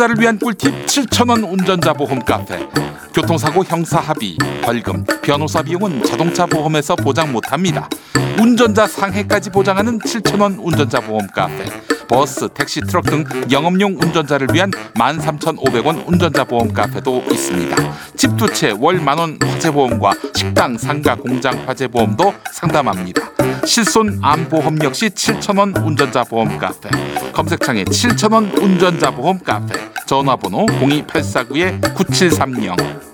운전자를 위한 꿀팁 7천원 운전자 보험 카페. 교통사고 형사 합의 벌금 변호사 비용은 자동차 보험에서 보장 못합니다. 운전자 상해까지 보장하는 7천원 운전자 보험 카페 버스, 택시, 트럭 등 영업용 운전자를 위한 13,500원 운전자 보험 카페도 있습니다. 집 두 채 월 만원 화재보험과 식당, 상가, 공장 화재보험도 상담합니다. 실손 암보험 역시 7,000원 운전자 보험 카페. 검색창에 7,000원 운전자 보험 카페. 전화번호 02849-9730.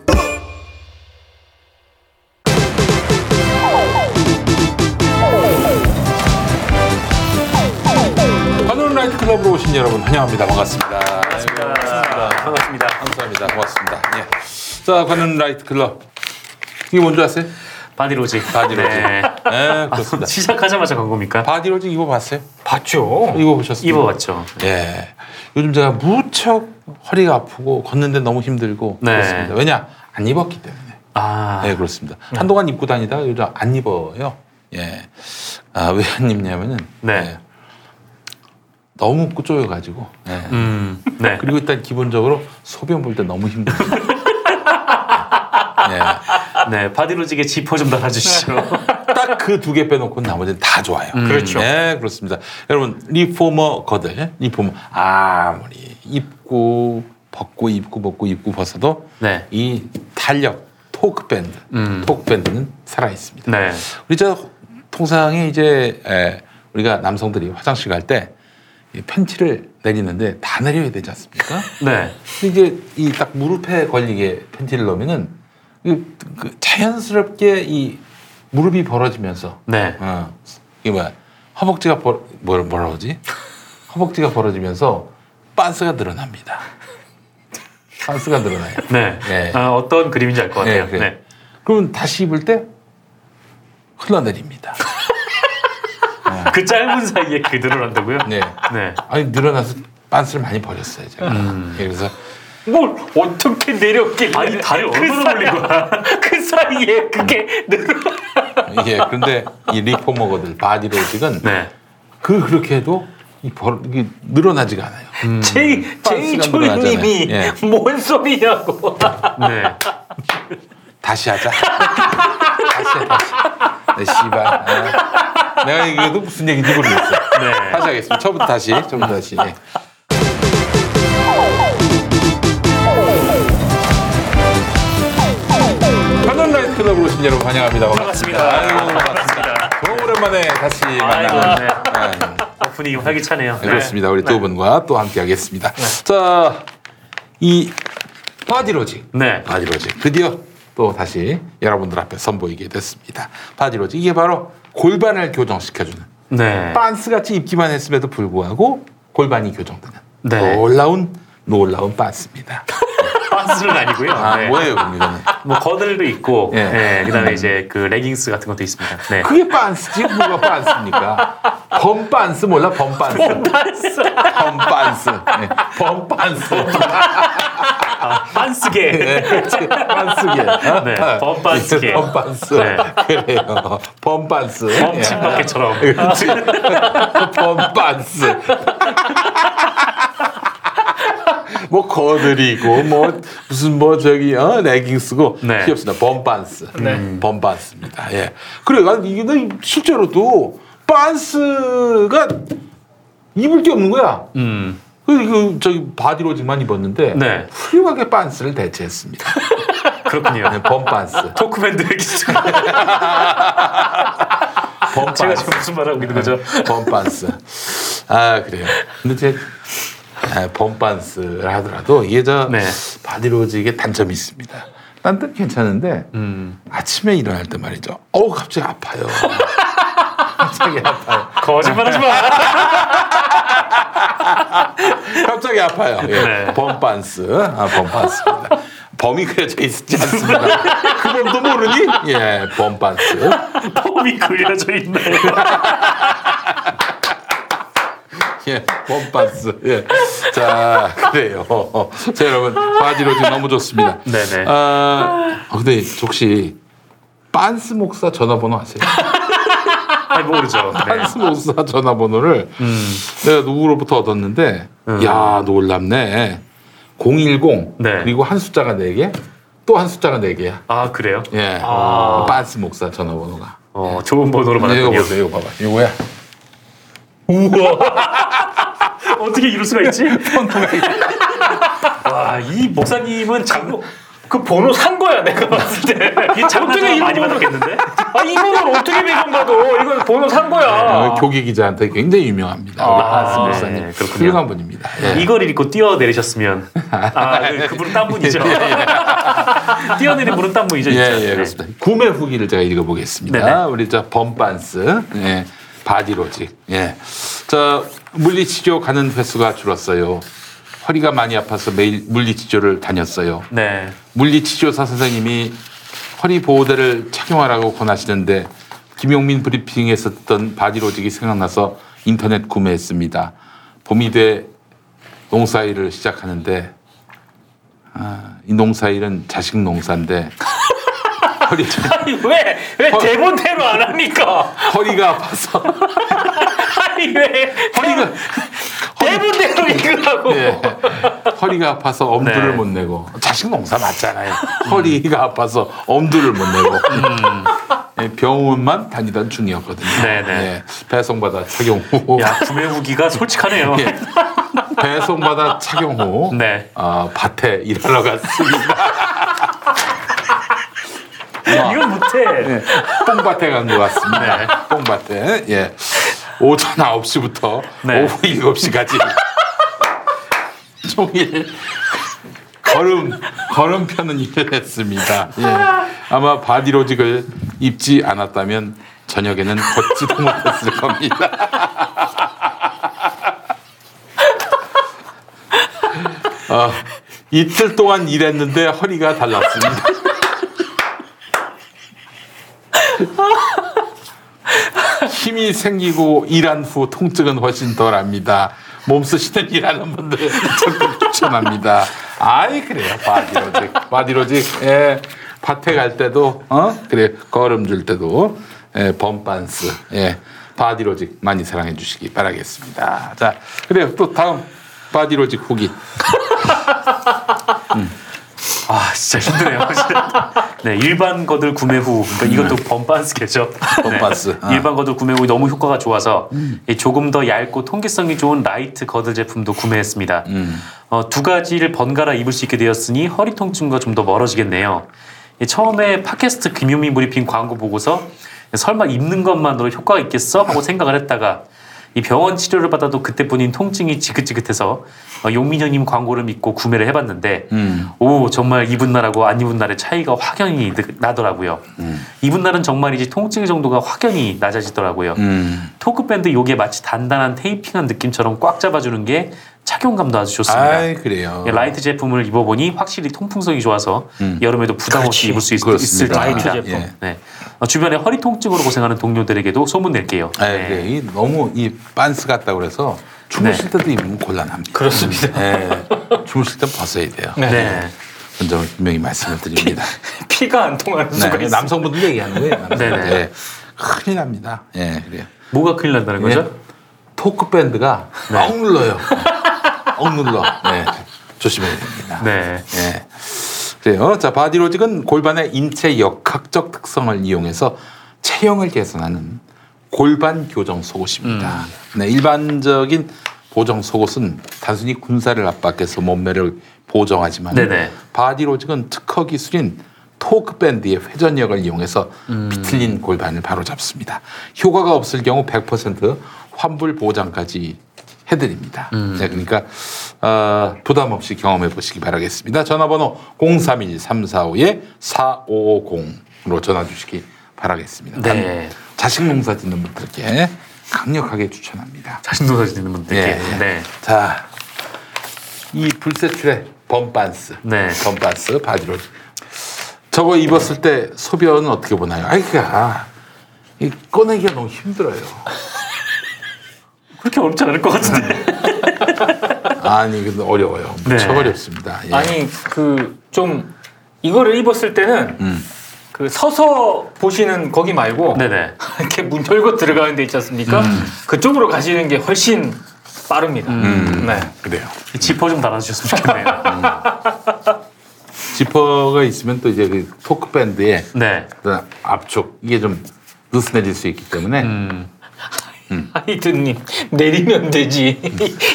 클럽으로 오신 여러분 환영합니다. 반갑습니다. 반갑습니다. 반갑습니다. 감사합니다. 고맙습니다. 예. 자, 관훈 라이트 클럽. 이게 뭔지 아세요? 바디로직. 바디로직. 네. 네, 그렇습니다. 시작하자마자 간 겁니까? 바디로직 입어봤어요? 봤죠. 입어보셨어요? 입어봤죠. 예. 요즘 제가 무척 허리가 아프고 걷는데 너무 힘들고 네. 그렇습니다. 왜냐? 안 입었기 때문에. 아, 네, 그렇습니다. 한동안 입고 다니다 요즘 안 입어요. 예. 아, 왜 안 입냐면은 네. 예. 너무 쪼여가지고. 예. 음, 네. 그리고 일단 기본적으로 소변 볼 때 너무 힘들어요. 예. 네, 바디로직에 지퍼 좀 달아주시죠. 딱 그 두 개 빼놓고 나머지는 다 좋아요. 그렇죠. 네, 그렇습니다. 여러분 리포머 거들, 리포머 아무리 입고 벗고 입고 벗고 입고 벗어도 네. 이 탄력 토크 밴드, 음. 토크 밴드는 살아 있습니다. 네. 우리 저 통상에 이제 에, 우리가 남성들이 화장실 갈 때 팬티를 내리는데 다 내려야 되지 않습니까? 네. 이제 이 딱 무릎에 걸리게 팬티를 넣으면은 이, 그 자연스럽게 이 무릎이 벌어지면서 네. 어, 이게 뭐야 허벅지가 벌 뭐라 뭐라 그러지? 허벅지가 벌어지면서 빤스가 늘어납니다. 빤스가 늘어나요. 네. 네. 아, 어떤 그림인지 알 것 같아요. 네, 그래. 네. 그러면 다시 입을 때 흘러내립니다. 그 짧은 사이에 그게 늘어난다고요? 네. 네. 아니 늘어나서 빤스를 많이 버렸어요 제가. 음. 그래서 뭘 어떻게 내렸길래 아니, 다리 그 얼마나 걸린 거야? 그 사이에 그게 늘어 이게 그런데 이 리포머거들 바디로직은 네. 그 그렇게 해도 이 벌, 이게 늘어나지가 않아요. 제이 제이 늘어나잖아요. 초이님이 예. 뭔 소리냐고 네. 다시 하자. 다시 해, 다시. 네, 씨발. 아. 내가 이게도 무슨 얘기인지 모르겠어. 네. 다시 하겠습니다. 처음부터 다시. 처음부터 다시. 예. 관훈 라이트 클럽으로 오신 여러분 환영합니다. 반갑습니다. 아이고, 반갑습니다. 너무 오랜만에 다시 만나는. 네. 네. 어, 분위기 활기차네요. 네, 그렇습니다. 우리 네. 두 분과 또 함께 하겠습니다. 자, 이 바디로직. 네. 바디로직. 드디어 또 다시 여러분들 앞에 선보이게 됐습니다. 바디로직. 이게 바로 골반을 교정시켜주는 네. 빤스 같이 입기만 했음에도 불구하고 골반이 교정되는 네. 놀라운 놀라운 빤스입니다. 반스는 아니고요. 아, 네. 뭐예요, 그럼? 뭐 거들도 있고, 예. 네. 그다음에 이제 그 레깅스 같은 것도 있습니다. 네. 그게 빤스지 뭐가 빤스입니까? 범빤스 몰라? 범빤스. 범빤스. 범빤스. 네, 범빤스. 아, 반스게. 네. 빤스게. 어? 네, 범빤스게. 범빤스. 네. 그래요. 범빤스. 범침박개처럼. 예. 그렇지. 범빤스. 뭐 거들이고 뭐 무슨 뭐 저기 어 레깅스고 네. 귀엽습니다. 범반스. 음, 범반스입니다. 예. 그래, 난 이게 나 실제로도 반스가 입을 게 없는 거야. 음. 그, 그 저기 바디로직만 입었는데 네. 훌륭하게 반스를 대체했습니다. 그렇군요. 네, 범반스. 토크밴드 레깅스. 제가 범반스. 지금 무슨 말 하고 있는 거죠? 범반스. 아 그래요. 근데 제 아, 범반스를 하더라도 이게 저 네. 바디로직의 단점이 있습니다. 딴땐 괜찮은데 음. 아침에 일어날 때 말이죠. 어우 갑자기 아파요. 갑자기 아파요. 거짓말하지 마. 갑자기 아파요. 예. 네. 범반스. 아, 범반스입니다. 범이 그려져 있지 않습니다. 그 범도 모르니? 예, 범반스. 폼이 그려져 있나요? 예, 범반스. 예. 자, 그래요. 자, 여러분, 바디로직 너무 좋습니다. 네네. 아, 어, 근데 혹시 빤스 목사 전화번호 아세요? 아니 모르죠. 네. 빤스 목사 전화번호를 음. 내가 누구로부터 얻었는데, 야 놀랍네. 010 네. 그리고 한 숫자가 4개 또 한 숫자가 4개야. 아 그래요? 예. 아. 빤스 목사 전화번호가. 어 좋은 번호로 네, 이거 받았군요. 보세요. 이거 봐봐. 이거야. 어떻게 이럴 수가 있지? 와 이 목사님은 장 그 번호 산 거야 내가 봤을 때. 이 장난감 어떻게 많이 받았겠는데? 아 이거를 어떻게 배정받아? 이건 번호 산 거야. 어, 교계 기자한테 굉장히 유명합니다. 아, 빤스 네, 목사님. 그렇군요. 훌륭한 분입니다. 예. 이걸 읽고 뛰어내리셨으면 아 그- 그분은 딴 분이죠. 뛰어내린 분은 딴 분이죠. 예. 예, 네. 그렇습니다. 구매 후기를 제가 읽어보겠습니다. 네네. 우리 저 범반스, 예, 바디로직. 예. 저 물리치료 가는 횟수가 줄었어요. 허리가 많이 아파서 매일 물리치료를 다녔어요. 네. 물리치료사 선생님이 허리 보호대를 착용하라고 권하시는데 김용민 브리핑에서 듣던 바디로직이 생각나서 인터넷 구매했습니다. 봄이 돼 농사일을 시작하는데 아, 이 농사일은 자식 농사인데 허리 아니 왜? 왜 어. 대본대로 안 하니까? 허리가 아파서 아니 왜? 허리가 대본대로 읽으라고. 예. 허리가 아파서 엄두를 네. 못 내고 자식 농사 맞잖아요. 허리가 아파서 엄두를 못 내고 예, 병원만 다니던 중이었거든요. 네네. 예, 배송받아 착용 후 야 구매 후기가 솔직하네요. 예. 배송받아 착용 후 네. 어, 밭에 일하러 갔습니다. 이건 못해. 예, 뽕밭에 간 것 같습니다. 네. 뽕밭에 예. 오전 9시부터 네. 오후 7시까지 종일 걸음 걸음 펴는 일을 했습니다. 예. 아마 바디로직을 입지 않았다면 저녁에는 걷지도 못했을 겁니다. 어, 이틀 동안 일했는데 허리가 달랐습니다. 힘이 생기고 일한 후 통증은 훨씬 덜합니다. 몸 쓰시는 일하는 분들 적극 추천합니다. 아이 그래요 바디로직 바디로직 예 밭에 갈 때도 어 그래 거름 줄 때도 예 범반스 예 바디로직 많이 사랑해 주시기 바라겠습니다. 자 그래요 또 다음 바디로직 후기 아 진짜 힘드네요. 네 일반 거들 구매 후 그러니까 이것도 범반스겠죠. 범반스. 네, 아. 일반 거들 구매 후 너무 효과가 좋아서 이 조금 더 얇고 통기성이 좋은 라이트 거들 제품도 구매했습니다. 어, 두 가지를 번갈아 입을 수 있게 되었으니 허리 통증과 좀 더 멀어지겠네요. 이 처음에 팟캐스트 김용민 브리핑 광고 보고서 설마 입는 것만으로 효과가 있겠어 하고 생각을 했다가 이 병원 치료를 받아도 그때뿐인 통증이 지긋지긋해서 어, 용민 형님 광고를 믿고 구매를 해봤는데 음. 오 정말 입은 날하고 안 입은 날의 차이가 확연히 느- 나더라고요. 입은 날은 정말이지 통증의 정도가 확연히 낮아지더라고요. 음. 토크 밴드 요게 마치 단단한 테이핑한 느낌처럼 꽉 잡아주는 게 착용감도 아주 좋습니다. 아이 그래요. 예, 라이트 제품을 입어보니 확실히 통풍성이 좋아서 음. 여름에도 부담 없이 그렇지. 입을 수 있. 을 라이트 거들 제품. 예. 네. 어, 주변에 허리 통증으로 고생하는 동료들에게도 소문 낼게요. 아, 네. 그래. 이 너무 이 빤스 같다 그래서 주무실 때도 입으면 곤란합니다. 그렇습니다. 예. 주무실 때 벗어야 돼요. 네. 네. 그런 점을 분명히 말씀을 드립니다. 피 가 안 통하는 수가 네, 있어. 남성분들 얘기하는 거예요. 남성분들. 네네. 예. 큰일 납니다. 예, 그래요. 뭐가 큰일 난다는 거죠? 예. 토크 밴드가 네. 억 눌러요. 억 눌러. 네. 조심해야 됩니다. 네. 예. 그래요. 자, 바디로직은 골반의 인체 역학적 특성을 이용해서 체형을 개선하는 골반 교정 속옷입니다. 음. 네, 일반적인 보정 속옷은 단순히 군사를 압박해서 몸매를 보정하지만 네네. 바디로직은 특허 기술인 토크 밴드의 회전력을 이용해서 음. 비틀린 골반을 바로잡습니다. 효과가 없을 경우 100% 환불 보장까지 해드립니다. 음. 네, 그러니까 어, 부담 없이 경험해 보시기 바라겠습니다. 전화번호 031-345-4550으로 전화 주시기 바라겠습니다. 네. 자식 농사 짓는 분들께 강력하게 추천합니다. 자신 도사지는 분들께. 예, 예. 네. 자, 이 불세출의 범반스, 네. 범반스 바디로 저거 입었을 때 소변은 어떻게 보나요? 아이가 이 꺼내기가 너무 힘들어요. 그렇게 어렵지 않을 것 같은데. 아니 근데 어려워요. 무척 네. 어렵습니다. 예. 아니 그 좀 이거를 입었을 때는 음. 그 서서 보시는 거기 말고 네네. 이렇게 문 열고 들어가는 데 있지 않습니까? 음. 그쪽으로 가시는 게 훨씬 빠릅니다. 음. 네. 그래요. 이 지퍼 좀 달아주셨으면 좋겠네요. 지퍼가 있으면 또 이제 그 토크 밴드의 네. 그 압축 이게 좀 느슨해질 수 있기 때문에 음. 하이든님 내리면 되지.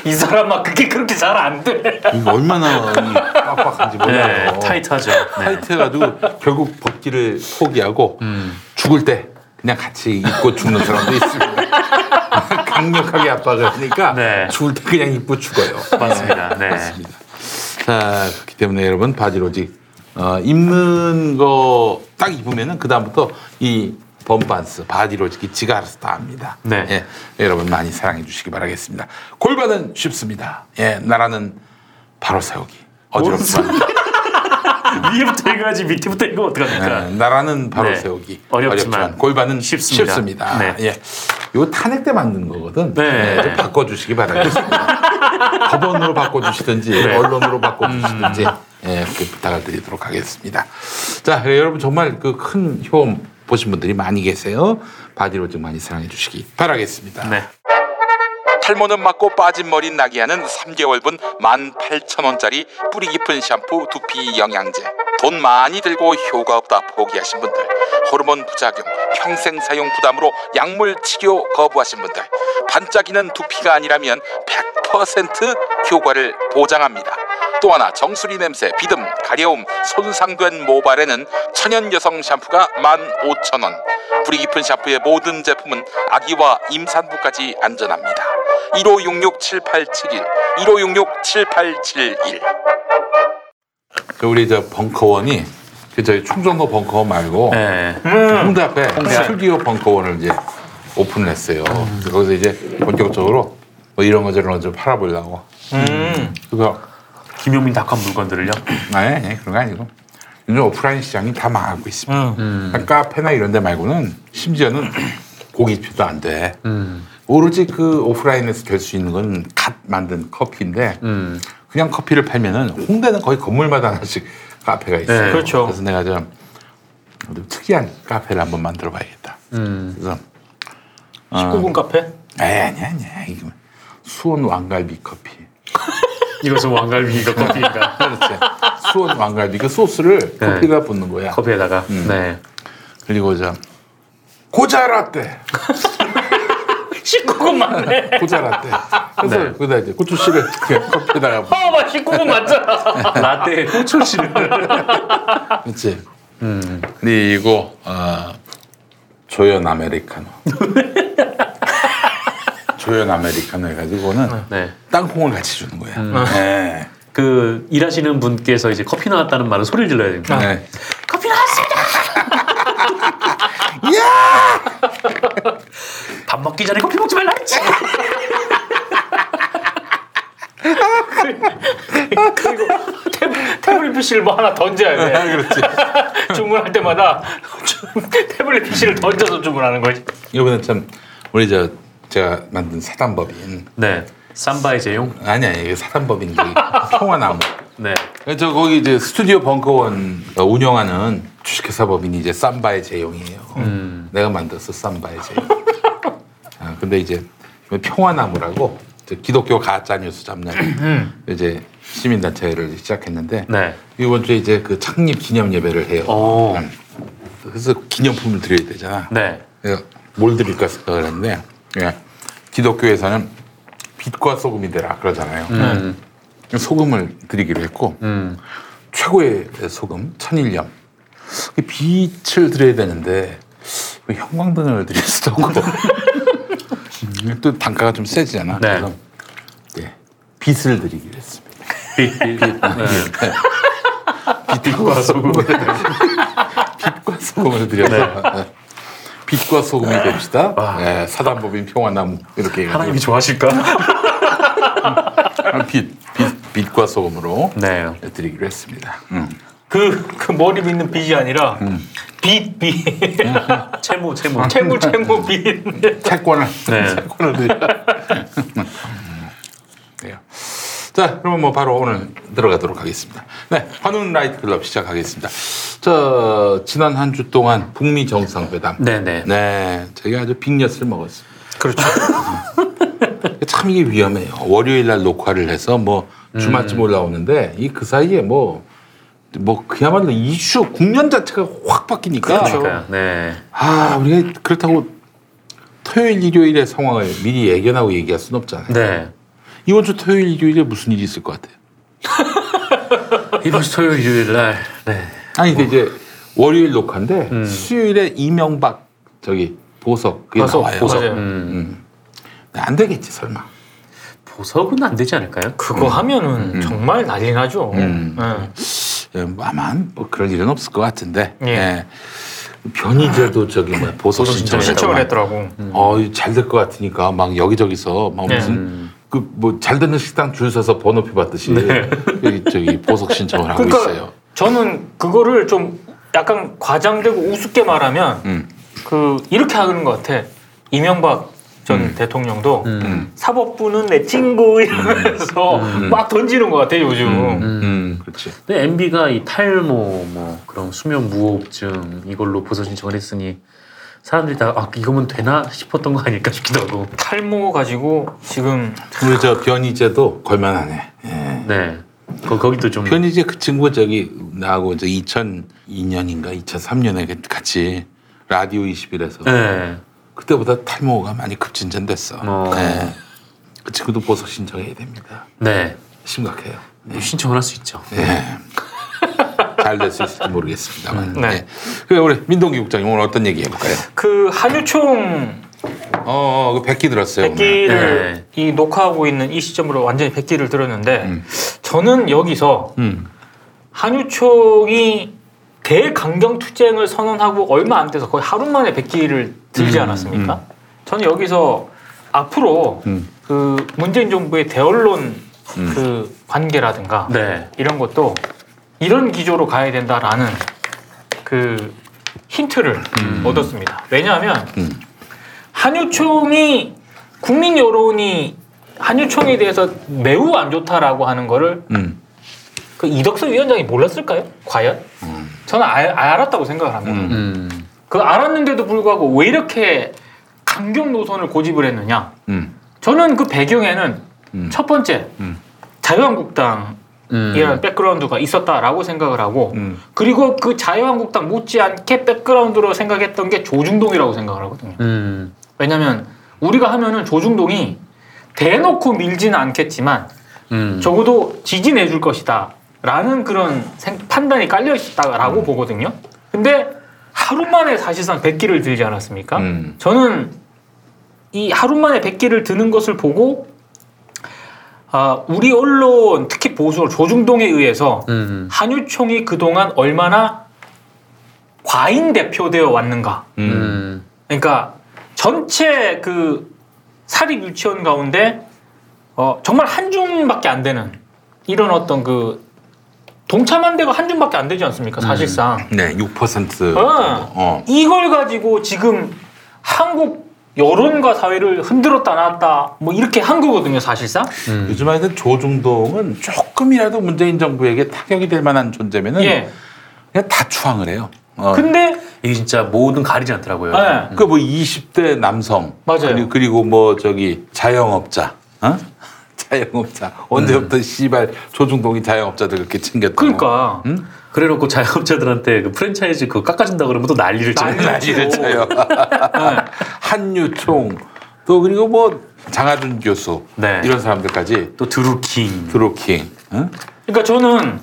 이 사람아 그게 그렇게 잘 안 돼. 얼마나 이 빡빡한지 네. 몰라요. 타이트하죠. 네. 타이트해가지고 결국 벗기를 포기하고 음. 죽을 때 그냥 같이 입고 죽는 사람도 있습니다. 강력하게 압박을 하니까 네. 죽을 때 그냥 입고 죽어요. 맞습니다. 네. 맞습니다. 자 그렇기 때문에 여러분 바지로직 어, 입는 거 딱 입으면은 그 다음부터 이 범반스 바디로직이 지가 알아서 다 합니다. 네. 예, 여러분 많이 사랑해 주시기 바라겠습니다. 골반은 쉽습니다. 예, 나라는 바로 세우기. 어지럽지만 위에부터 읽어야지 밑에부터 읽으면 어떡합니까? 예, 나라는 바로 네. 세우기. 어렵지만 골반은 쉽습니다. 쉽습니다. 네. 예, 요 탄핵 때 만든 거거든. 네. 예, 좀 바꿔주시기 바라겠습니다. 법원으로 바꿔주시든지 네. 언론으로 바꿔주시든지 예, 그 부탁을 드리도록 하겠습니다. 자, 예, 여러분 정말 그 큰 효험 보신 분들이 많이 계세요. 바디로 좀 많이 사랑해 주시기 바라겠습니다. 네. 탈모는 맞고 빠진 머리 나게 하는 3개월분 18,000원짜리 뿌리 깊은 샴푸 두피 영양제 돈 많이 들고 효과 없다 포기하신 분들 호르몬 부작용 평생 사용 부담으로 약물 치료 거부하신 분들 반짝이는 두피가 아니라면 100% 효과를 보장합니다 또 하나 정수리 냄새, 비듬, 가려움, 손상된 모발에는 천연 여성 샴푸가 15,000원 뿌리 깊은 샴푸의 모든 제품은 아기와 임산부까지 안전합니다 1566-7871 1566-7871 우리 저 벙커원이 그 저희 충정도 벙커원 말고 네. 홍대 앞에 홍대 앞. 스튜디오 벙커원을 이제 오픈을 했어요. 그래서 거기서 이제 본격적으로 뭐 이런 거 저런 거좀 팔아보려고. 음. 그래서 김용민 닭한 물건들을요. 아니, 아니 그런 거 아니고 요즘 오프라인 시장이 다 망하고 있습니다. 음. 그러니까 카페나 이런 데 말고는 심지어는 고깃집도 안 돼. 음. 오로지 그 오프라인에서 될 수 있는 건 갓 만든 커피인데 음. 그냥 커피를 팔면은 홍대는 거의 건물마다 하나씩 카페가 있어요. 네. 그렇죠. 그래서 내가 좀 좀 특이한 카페를 한번 만들어 봐야겠다. 음. 그래서 19금 카페? 에이 아니야 아니야 이거 수원 왕갈비 커피. 이것은 왕갈비가 커피인가? 그렇지. 수원 왕갈비 그 소스를 네. 커피에다 붓는 거야. 커피에다가. 음. 네. 그리고 저 고자라떼. 19금 맞네. 고자라떼. 그래서 네. 거기다 이제 고추씨를 커피에다가 붓- 아, 19금 맞잖아. 라떼에 호철씨를. 그렇지. 음. 그리고 어, 조연 아메리카노. 조연 아메리카노 해가지고는 네. 땅콩을 같이 주는 거야. 음. 네. 그 일하시는 분께서 이제 커피 나왔다는 말을 소리를 질러야 됩니다. 네. 커피 나왔습니다. 밥 먹기 전에 커피 먹지 말라 했지. 그리고 태블, 태블릿 PC를 뭐 하나 던져야 돼. 아, 그렇지. 주문할 때마다 태블릿 PC를 던져서 주문하는 거지. 이번에 참 우리 저 제가 만든 사단법인 네. 삼바의 제용. 아니 아니 이게 사단법인 게 평화나무. 네. 저 거기 이제 스튜디오 벙커원 운영하는 주식회사 법인이 이제 삼바의 제용이에요. 음. 내가 만들었어 삼바의 제용. 아, 근데 이제 평화나무라고 저 기독교 가짜 뉴스 잡는 이제 시민단체를 시작했는데 네. 이번 주에 이제 그 창립 기념 예배를 해요. 오. 음. 그래서 기념품을 드려야 되잖아. 네. 뭘 드릴까 생각을 했는데 예. 기독교에서는 빛과 소금이 되라 그러잖아요. 음. 소금을 드리기로 했고 음. 최고의 소금 천일염 이 빛을 드려야 되는데 왜 형광등을 드릴 수도 없고 음, 또 단가가 좀 세지잖아. 네. 그래서 예, 빛을 드리기로 했습니다. 빛, 빛. 네. 빛과 소금을 빛과 소금을 드려서 예. 빛과 소금이 됩시다. 와. 예, 사단법인 평화나무 이렇게 하나님이 좋아하실까? 빛, 빛, 빛과 소금으로 네. 드리기로 했습니다. 음. 그, 그 머리 믿는 빚이 아니라 빚, 빚. 채무, 채무. 채무, 채무, 빚. 채권을 네. 채권을 드려. 네요. 자, 그러면 뭐 바로 오늘 들어가도록 하겠습니다. 네, 환훈 라이트 클럽 시작하겠습니다. 저 지난 한 주 동안 북미 정상회담. 네네. 네, 저희가 아주 빅엿을 먹었습니다. 그렇죠. 참 이게 위험해요. 월요일 날 녹화를 해서 뭐 주말쯤 올라오는데 이 그 사이에 뭐, 뭐 그야말로 이슈 국면 자체가 확 바뀌니까 그렇죠. 그러니까요. 네. 아 우리가 그렇다고 토요일 일요일의 상황을 미리 예견하고 얘기할 수는 없잖아요. 네. 이번 주 토요일 일요일에 무슨 일이 있을 것 같아요? 이번 주 토요일 일요일 날. 네. 아니 근데 이제 월요일 녹화인데 음. 수요일에 이명박 저기 보석 그게 보석, 나와요. 보석. 음. 음. 안 되겠지 설마. 보석은 안 되지 않을까요? 그거 하면은 정말 난리 나죠. 음. 예. 예, 뭐 아마 뭐 그럴 일은 없을 것 같은데. 예. 예. 변희재도 저기 뭐 보석 보석 신청을 했더라고. 어 잘 될 것 같으니까 막 여기저기서 막 네. 무슨 그 뭐 잘 되는 식당 줄 서서 번호표 받듯이 여기 저기 보석 신청을 하고 그러니까 있어요. 저는 그거를 좀 약간 과장되고 우습게 말하면 음. 그 이렇게 하는 것 같아. 이명박 전 대통령도 음. 사법부는 내 친구 이러면서 막 던지는 것 같아 요즘. 음. 그렇지. 근데 MB가 이 탈모 뭐 그런 수면 무호흡증 이걸로 보석 신청을 했으니 사람들이 다 아, 이거면 되나 싶었던 거 아닐까 싶기도 하고. 탈모 가지고 지금 우리 저 변희재도 걸만하네. 예. 네. 거, 거기도 좀 변희재 그 친구 저기 나하고 이제 2002년인가 2003년에 같이 라디오 21에서 네. 그때보다 탈모가 많이 급진전됐어. 어. 네. 그 친구도 보석 신청해야 됩니다. 네. 심각해요. 뭐 신청을 할 수 있죠. 예. 잘될수 있을지 모르겠습니다만. 네. 네. 그래 우리 민동기 국장님 오늘 어떤 얘기 해볼까요? 그 한유총 어, 어, 그 백기 들었어요. 백기를 이 녹화하고 있는 이 시점으로 완전히 백기를 들었는데 음. 저는 여기서 음. 한유총이 대강경 투쟁을 선언하고 얼마 안 돼서 거의 하루 만에 백기를 들지 음, 않았습니까? 저는 여기서 앞으로 음. 그 문재인 정부의 대언론 음. 그 관계라든가 네. 이런 것도 이런 기조로 가야 된다라는 그 힌트를 얻었습니다. 왜냐하면 음. 한유총이 국민 여론이 한유총에 대해서 매우 안 좋다라고 하는 거를 음. 그 이덕수 위원장이 몰랐을까요? 과연? 저는 알, 알았다고 생각을 합니다. 음. 음. 그 알았는데도 불구하고 왜 이렇게 강경 노선을 고집을 했느냐? 음. 저는 그 배경에는 음. 첫 번째 음. 자유한국당 음. 이라는 백그라운드가 있었다라고 생각을 하고 음. 그리고 그 자유한국당 못지않게 백그라운드로 생각했던 게 조중동이라고 생각을 하거든요. 음. 왜냐하면 우리가 하면은 조중동이 대놓고 밀지는 않겠지만 음. 적어도 지지내 줄 것이다라는 그런 생- 판단이 깔려 있다라고 보거든요. 근데 하루 만에 사실상 100기를 들지 않았습니까? 음. 저는 이 하루 만에 100기를 드는 것을 보고 아, 우리 언론 특히 보수 조중동에 의해서 음. 한유총이 그동안 얼마나 과잉 대표되어 왔는가. 음. 음. 그러니까 전체 그 사립 유치원 가운데 어, 정말 한 줌밖에 안 되는 이런 어떤 그 동참한 데가 한 줌밖에 안 되지 않습니까? 사실상. 네, 6% 어. 어. 이걸 가지고 지금 한국 여론과 사회를 흔들었다 놨다 뭐 이렇게 한 거거든요, 사실상. 음. 요즘 아이들 조중동은 조금이라도 문재인 정부에게 타격이 될 만한 존재면은 예. 그냥 다 추앙을 해요. 어. 근데 이게 진짜 모든 가리지 않더라고요. 네. 그뭐 20대 남성 맞아요. 그리고, 그리고 뭐 저기 자영업자 어? 자영업자 언제부터 씨발 조중동이 자영업자들 그렇게 챙겼다고 그러니까 응? 그래놓고 자영업자들한테 그 프랜차이즈 그거 깎아준다 그러면 또 난리를 쳐요. 난리를 쳐요 네. 한유총 또 그리고 뭐 장하준 교수 네. 이런 사람들까지 또 드루킹. 드로킹 응? 그러니까 저는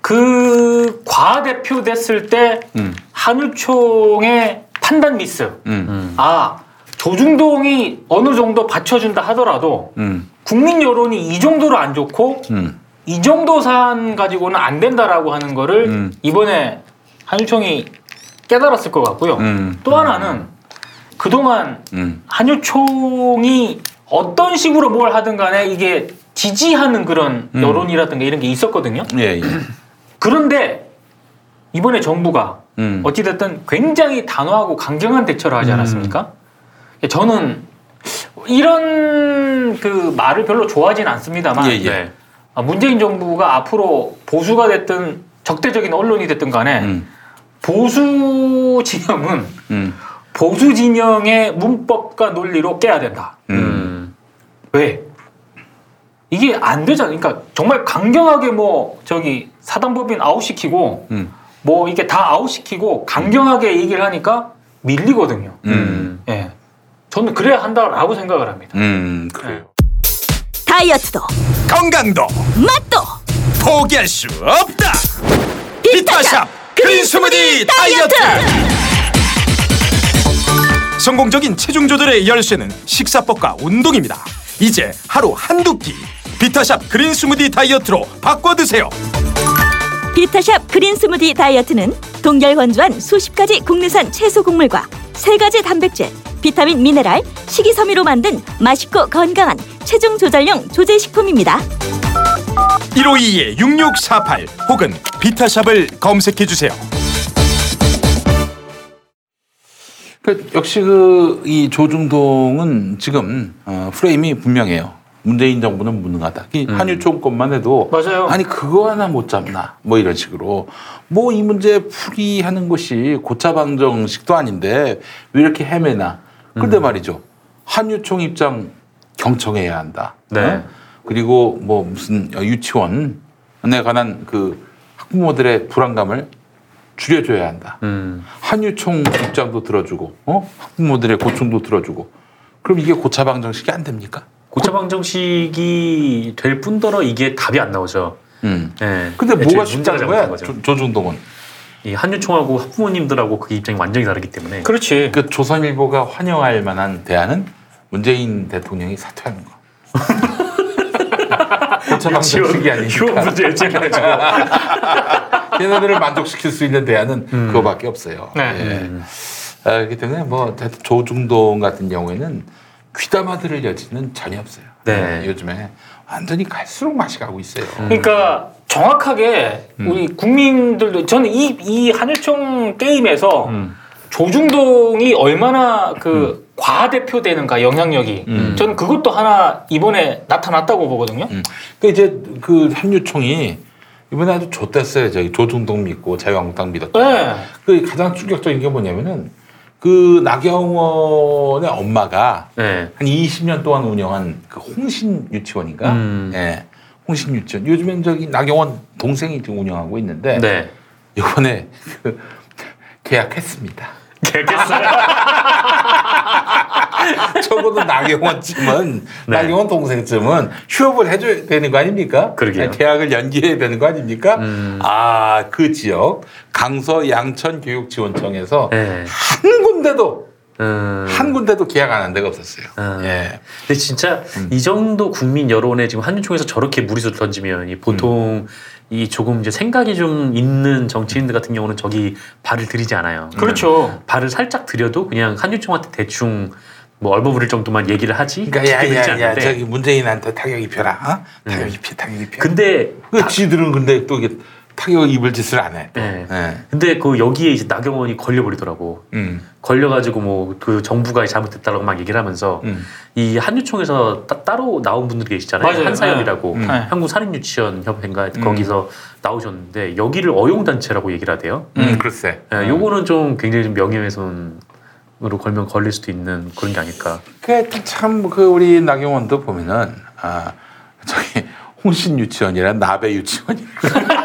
그 과대표 됐을 때 음. 한유총의 판단 미스. 음. 음. 아 조중동이 어느 정도 받쳐준다 하더라도 음. 국민 여론이 이 정도로 안 좋고 음. 이 정도 사안 가지고는 안 된다라고 하는 거를 음. 이번에 한유총이 깨달았을 것 같고요. 음. 또 하나는 그동안 음. 한유총이 어떤 식으로 뭘 하든 간에 이게 지지하는 그런 음. 여론이라든가 이런 게 있었거든요. 예, 예. 그런데 이번에 정부가 음. 어찌됐든 굉장히 단호하고 강경한 대처를 하지 않았습니까? 저는 이런 그 말을 별로 좋아하진 않습니다만 예, 예. 네. 아, 문재인 정부가 앞으로 보수가 됐든 적대적인 언론이 됐든 간에 음. 보수 진영은 음. 보수 진영의 문법과 논리로 깨야 된다. 음. 음. 왜? 이게 안 되잖아요. 그러니까 정말 강경하게 뭐 저기 사단법인 아웃시키고 음. 뭐 이게 다 아웃시키고 강경하게 얘기를 하니까 밀리거든요. 음. 예. 저는 그래야 한다라고 생각을 합니다. 음, 그래요. 다이어트도 건강도 맛도 포기할 수 없다. 비타샵 그린 스무디 다이어트. 성공적인 체중 조절의 열쇠는 식사법과 운동입니다. 이제 하루 한두 끼 비타샵 그린 스무디 다이어트로 바꿔 드세요. 비타샵 그린 스무디 다이어트는 동결 건조한 수십 가지 국내산 채소 곡물과 세 가지 단백질, 비타민, 미네랄, 식이섬유로 만든 맛있고 건강한 체중 조절용 조제 식품입니다. 1522에 6648 혹은 비타샵을 검색해 주세요. 그 역시 그 이 조중동은 지금 어, 프레임이 분명해요. 문재인 정부는 무능하다. 이 한유총 것만 해도 맞아요. 아니 그거 하나 못 잡나 뭐 이런 식으로 뭐 이 문제 풀이하는 것이 고차 방정식도 아닌데 왜 이렇게 헤매나? 그런데 말이죠. 한유총 입장 경청해야 한다. 네. 어? 그리고 뭐 무슨 유치원에 관한 그 학부모들의 불안감을 줄여줘야 한다. 음. 한유총 입장도 들어주고, 어? 학부모들의 고충도 들어주고. 그럼 이게 고차 방정식이 안 됩니까? 고차 방정식이 될 뿐더러 이게 답이 안 나오죠. 음. 예. 근데 애초에 뭐가 문제가 쉽다는 거야? 거죠. 조, 조중동은. 이 한유총하고 학부모님들하고 그 입장이 완전히 다르기 때문에. 그렇지. 그 조선일보가 환영할 만한 대안은 문재인 대통령이 사퇴하는 거. 고차 방 정식이 유치원 아니니까. 문제 일찍해가지고. 걔네들을 만족시킬 수 있는 대안은 음. 그거밖에 없어요. 네. 예. 아, 그렇기 때문에 뭐 조중동 같은 경우에는 귀담아 들을 여지는 전혀 없어요. 네. 예, 요즘에 완전히 갈수록 맛이 가고 있어요. 그러니까 정확하게 음. 우리 국민들도 저는 이, 이 한일총 게임에서 음. 조중동이 얼마나 그 과대표되는가 영향력이 음. 저는 그것도 하나 이번에 나타났다고 보거든요. 음. 그 이제 그 한유총이 이번에 아주 좆됐어요. 저기 조중동 믿고 자유한국당 믿었다. 네. 그 가장 충격적인 게 뭐냐면은 그 나경원의 엄마가 네. 한 20년 동안 운영한 그 홍신 유치원인가? 음. 예. 홍신 유치원. 요즘엔 저기 나경원 동생이 지금 운영하고 있는데 네. 이번에 그 계약했습니다. 개겠어요. 적어도 나경원쯤은 네. 나경원 동생쯤은 휴업을 해줘야 되는 거 아닙니까? 그러게요. 계약을 연기해야 되는 거 아닙니까? 음. 아그 지역 강서 양천 교육지원청에서 네. 한 군데도 음. 한 군데도 계약 안 한 데가 없었어요. 음. 예. 근데 진짜 음. 이 정도 국민 여론에 지금 한윤총에서 저렇게 무리수를 던지면 이 보통 음. 이 조금 이제 생각이 좀 있는 정치인들 같은 경우는 저기 발을 들이지 않아요. 그렇죠. 발을 살짝 들여도 그냥 한윤총한테 대충 뭐 얼버무릴 정도만 얘기를 하지. 그러니까 야야야. 저기 문재인한테 타격 입혀라. 어? 타격 음. 입혀 타격 입혀. 근데 그 지들은 근데 또 이게 타격 입을 짓을 안 해. 또. 네. 예. 근데 그 여기에 이제 나경원이 걸려버리더라고. 음. 걸려가지고 뭐 그 정부가 잘못했다라고 막 얘기를 하면서 음. 이 한유총에서 따, 따로 나온 분들이 계시잖아요. 맞아요. 한사협이라고 네. 네. 한국 산림유치원 협회인가 음. 거기서 나오셨는데 여기를 어용단체라고 얘기를 하대요. 음, 글쎄. 예, 요거는 좀 굉장히 좀 명예훼손 으로 걸면 걸릴 수도 있는 그런 게 아닐까. 그참그 우리 나경원도 보면은 아 저기 홍신 유치원이란 나배 유치원이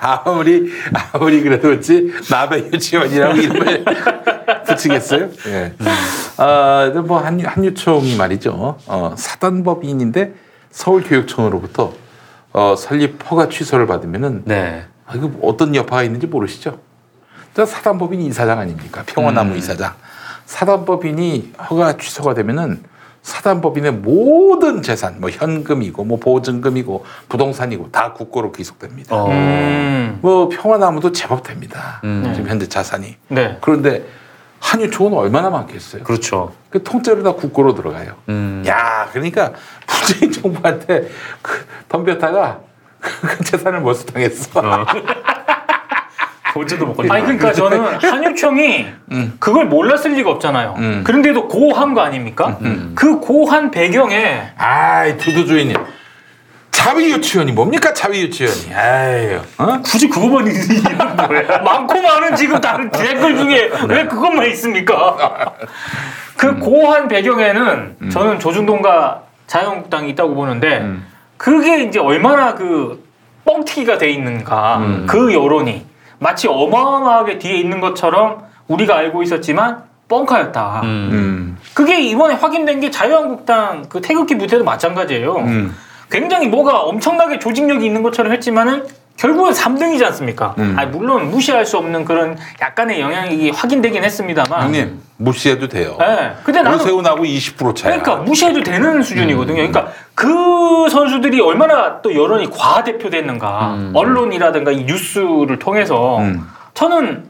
아무리 아무리 그래도 그렇지 나배 유치원이라고 이름을 붙이겠어요? 예. 아, 근데 뭐 한, 한유총이 말이죠. 어, 사단법인인데 서울교육청으로부터 어, 설립 허가 취소를 받으면은 네. 아, 이거 어떤 여파가 있는지 모르시죠? 저 사단법인이 이사장 아닙니까? 평화나무 음. 이사장. 사단법인이 허가 취소가 되면은 사단법인의 모든 재산, 뭐 현금이고, 뭐 보증금이고, 부동산이고 다 국고로 귀속됩니다. 어. 음. 뭐 평화나무도 제법 됩니다. 음. 지금 현재 자산이. 네. 그런데 한유총은 얼마나 많겠어요? 그렇죠. 그 통째로 다 국고로 들어가요. 음. 야, 그러니까 문재인 정부한테 그 덤볐다가 그 재산을 몰수당했어. 어. 못 걸려. 아니 그러니까 저는 한유총이 음. 그걸 몰랐을 리가 없잖아요. 음. 그런데도 고한 거 아닙니까? 음. 그 고한 배경에 아이 두두 주인님 자위 유치원이 뭡니까 자위 유치원이 아유 어? 굳이 그거만 있는 거야. 많고 많은 지금 다른 댓글 중에 왜 그것만 있습니까? 그 고한 배경에는 저는 조중동과 자유한국당이 있다고 보는데 음. 그게 이제 얼마나 그 뻥튀기가 돼 있는가 음. 그 여론이 마치 어마어마하게 뒤에 있는 것처럼 우리가 알고 있었지만 뻥카였다. 음. 음. 그게 이번에 확인된 게 자유한국당 그 태극기 부대도 마찬가지예요. 음. 굉장히 뭐가 엄청나게 조직력이 있는 것처럼 했지만은 결국은 3등이지 않습니까? 음. 아니, 물론 무시할 수 없는 그런 약간의 영향이 확인되긴 했습니다만. 형님 무시해도 돼요. 예. 근데 나는 오세훈하고 20% 차이. 그러니까 무시해도 되는 수준이거든요. 그러니까 그 선수들이 얼마나 또 여론이 과대표됐는가. 음. 언론이라든가 이 뉴스를 통해서 음. 저는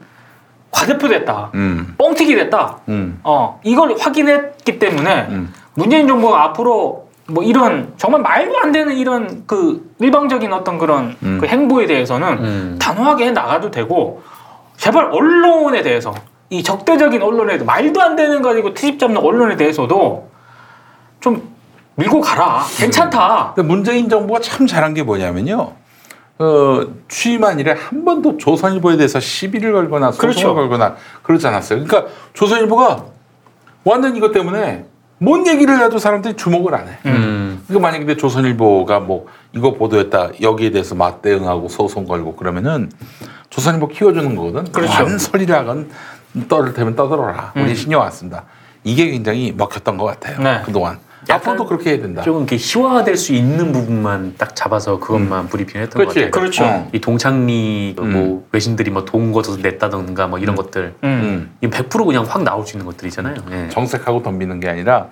과대표됐다. 음. 뻥튀기 됐다. 음. 어, 이걸 확인했기 때문에 음. 문재인 정부가 앞으로 뭐 이런 정말 말도 안 되는 이런 그 일방적인 어떤 그런 음. 그 행보에 대해서는 음. 단호하게 해 나가도 되고 제발 언론에 대해서 이 적대적인 언론에 말도 안 되는 거 가지고 트집 잡는 언론에 대해서도 좀 밀고 가라. 괜찮다. 근데 문재인 정부가 참 잘한 게 뭐냐면요. 어, 취임한 이래 한 번도 조선일보에 대해서 시비를 걸거나 소송을 그렇죠. 걸거나 그러지 않았어요. 그러니까 조선일보가 완전 이것 때문에 뭔 얘기를 해도 사람들이 주목을 안 해. 음. 그러니까 만약에 근데 조선일보가 뭐 이거 보도했다 여기에 대해서 맞대응하고 소송 걸고 그러면은 조선일보 키워주는 거거든. 그렇죠. 완설이라건 떠들 테면 떠들어라. 우리 음. 신경 안 쓴다. 이게 굉장히 먹혔던 것 같아요. 네. 그동안. 앞으로도 그렇게 해야 된다. 조금 이렇게 희화화될 수 있는 부분만 딱 잡아서 그것만 브리핑했던 것. 같아요. 그렇죠. 어. 이 동창리 음. 뭐 외신들이 뭐돈 걷어서 냈다던가 뭐 이런 것들 음. 음. 이100% 그냥 확 나올 수 있는 것들이잖아요. 예. 정색하고 덤비는 게 아니라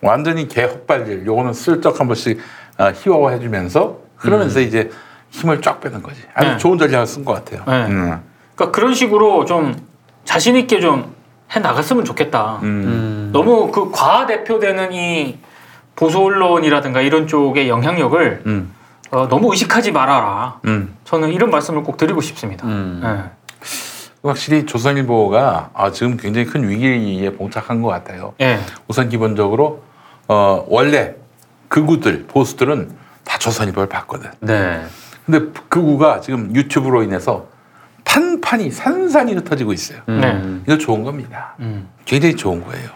완전히 개 헛발질. 요거는 슬쩍 한 번씩 어, 희화화 해주면서 그러면서 이제 힘을 쫙 빼는 거지. 아주 네. 좋은 전략을 쓴 것 같아요. 네. 음. 그러니까 그런 식으로 좀 자신 있게 좀 해 나갔으면 좋겠다. 음. 음. 너무 그 과대표되는 이 보수 언론이라든가 이런 쪽의 영향력을 음. 어, 너무 의식하지 말아라. 음. 저는 이런 말씀을 꼭 드리고 싶습니다. 음. 예. 확실히 조선일보가 아, 지금 굉장히 큰 위기에 봉착한 것 같아요. 예. 우선 기본적으로 어, 원래 극우들 보수들은 다 조선일보를 봤거든. 네. 근데 극우가 지금 유튜브로 인해서 판판이 산산이 흩어지고 있어요. 음. 이거 좋은 겁니다. 음. 굉장히 좋은 거예요.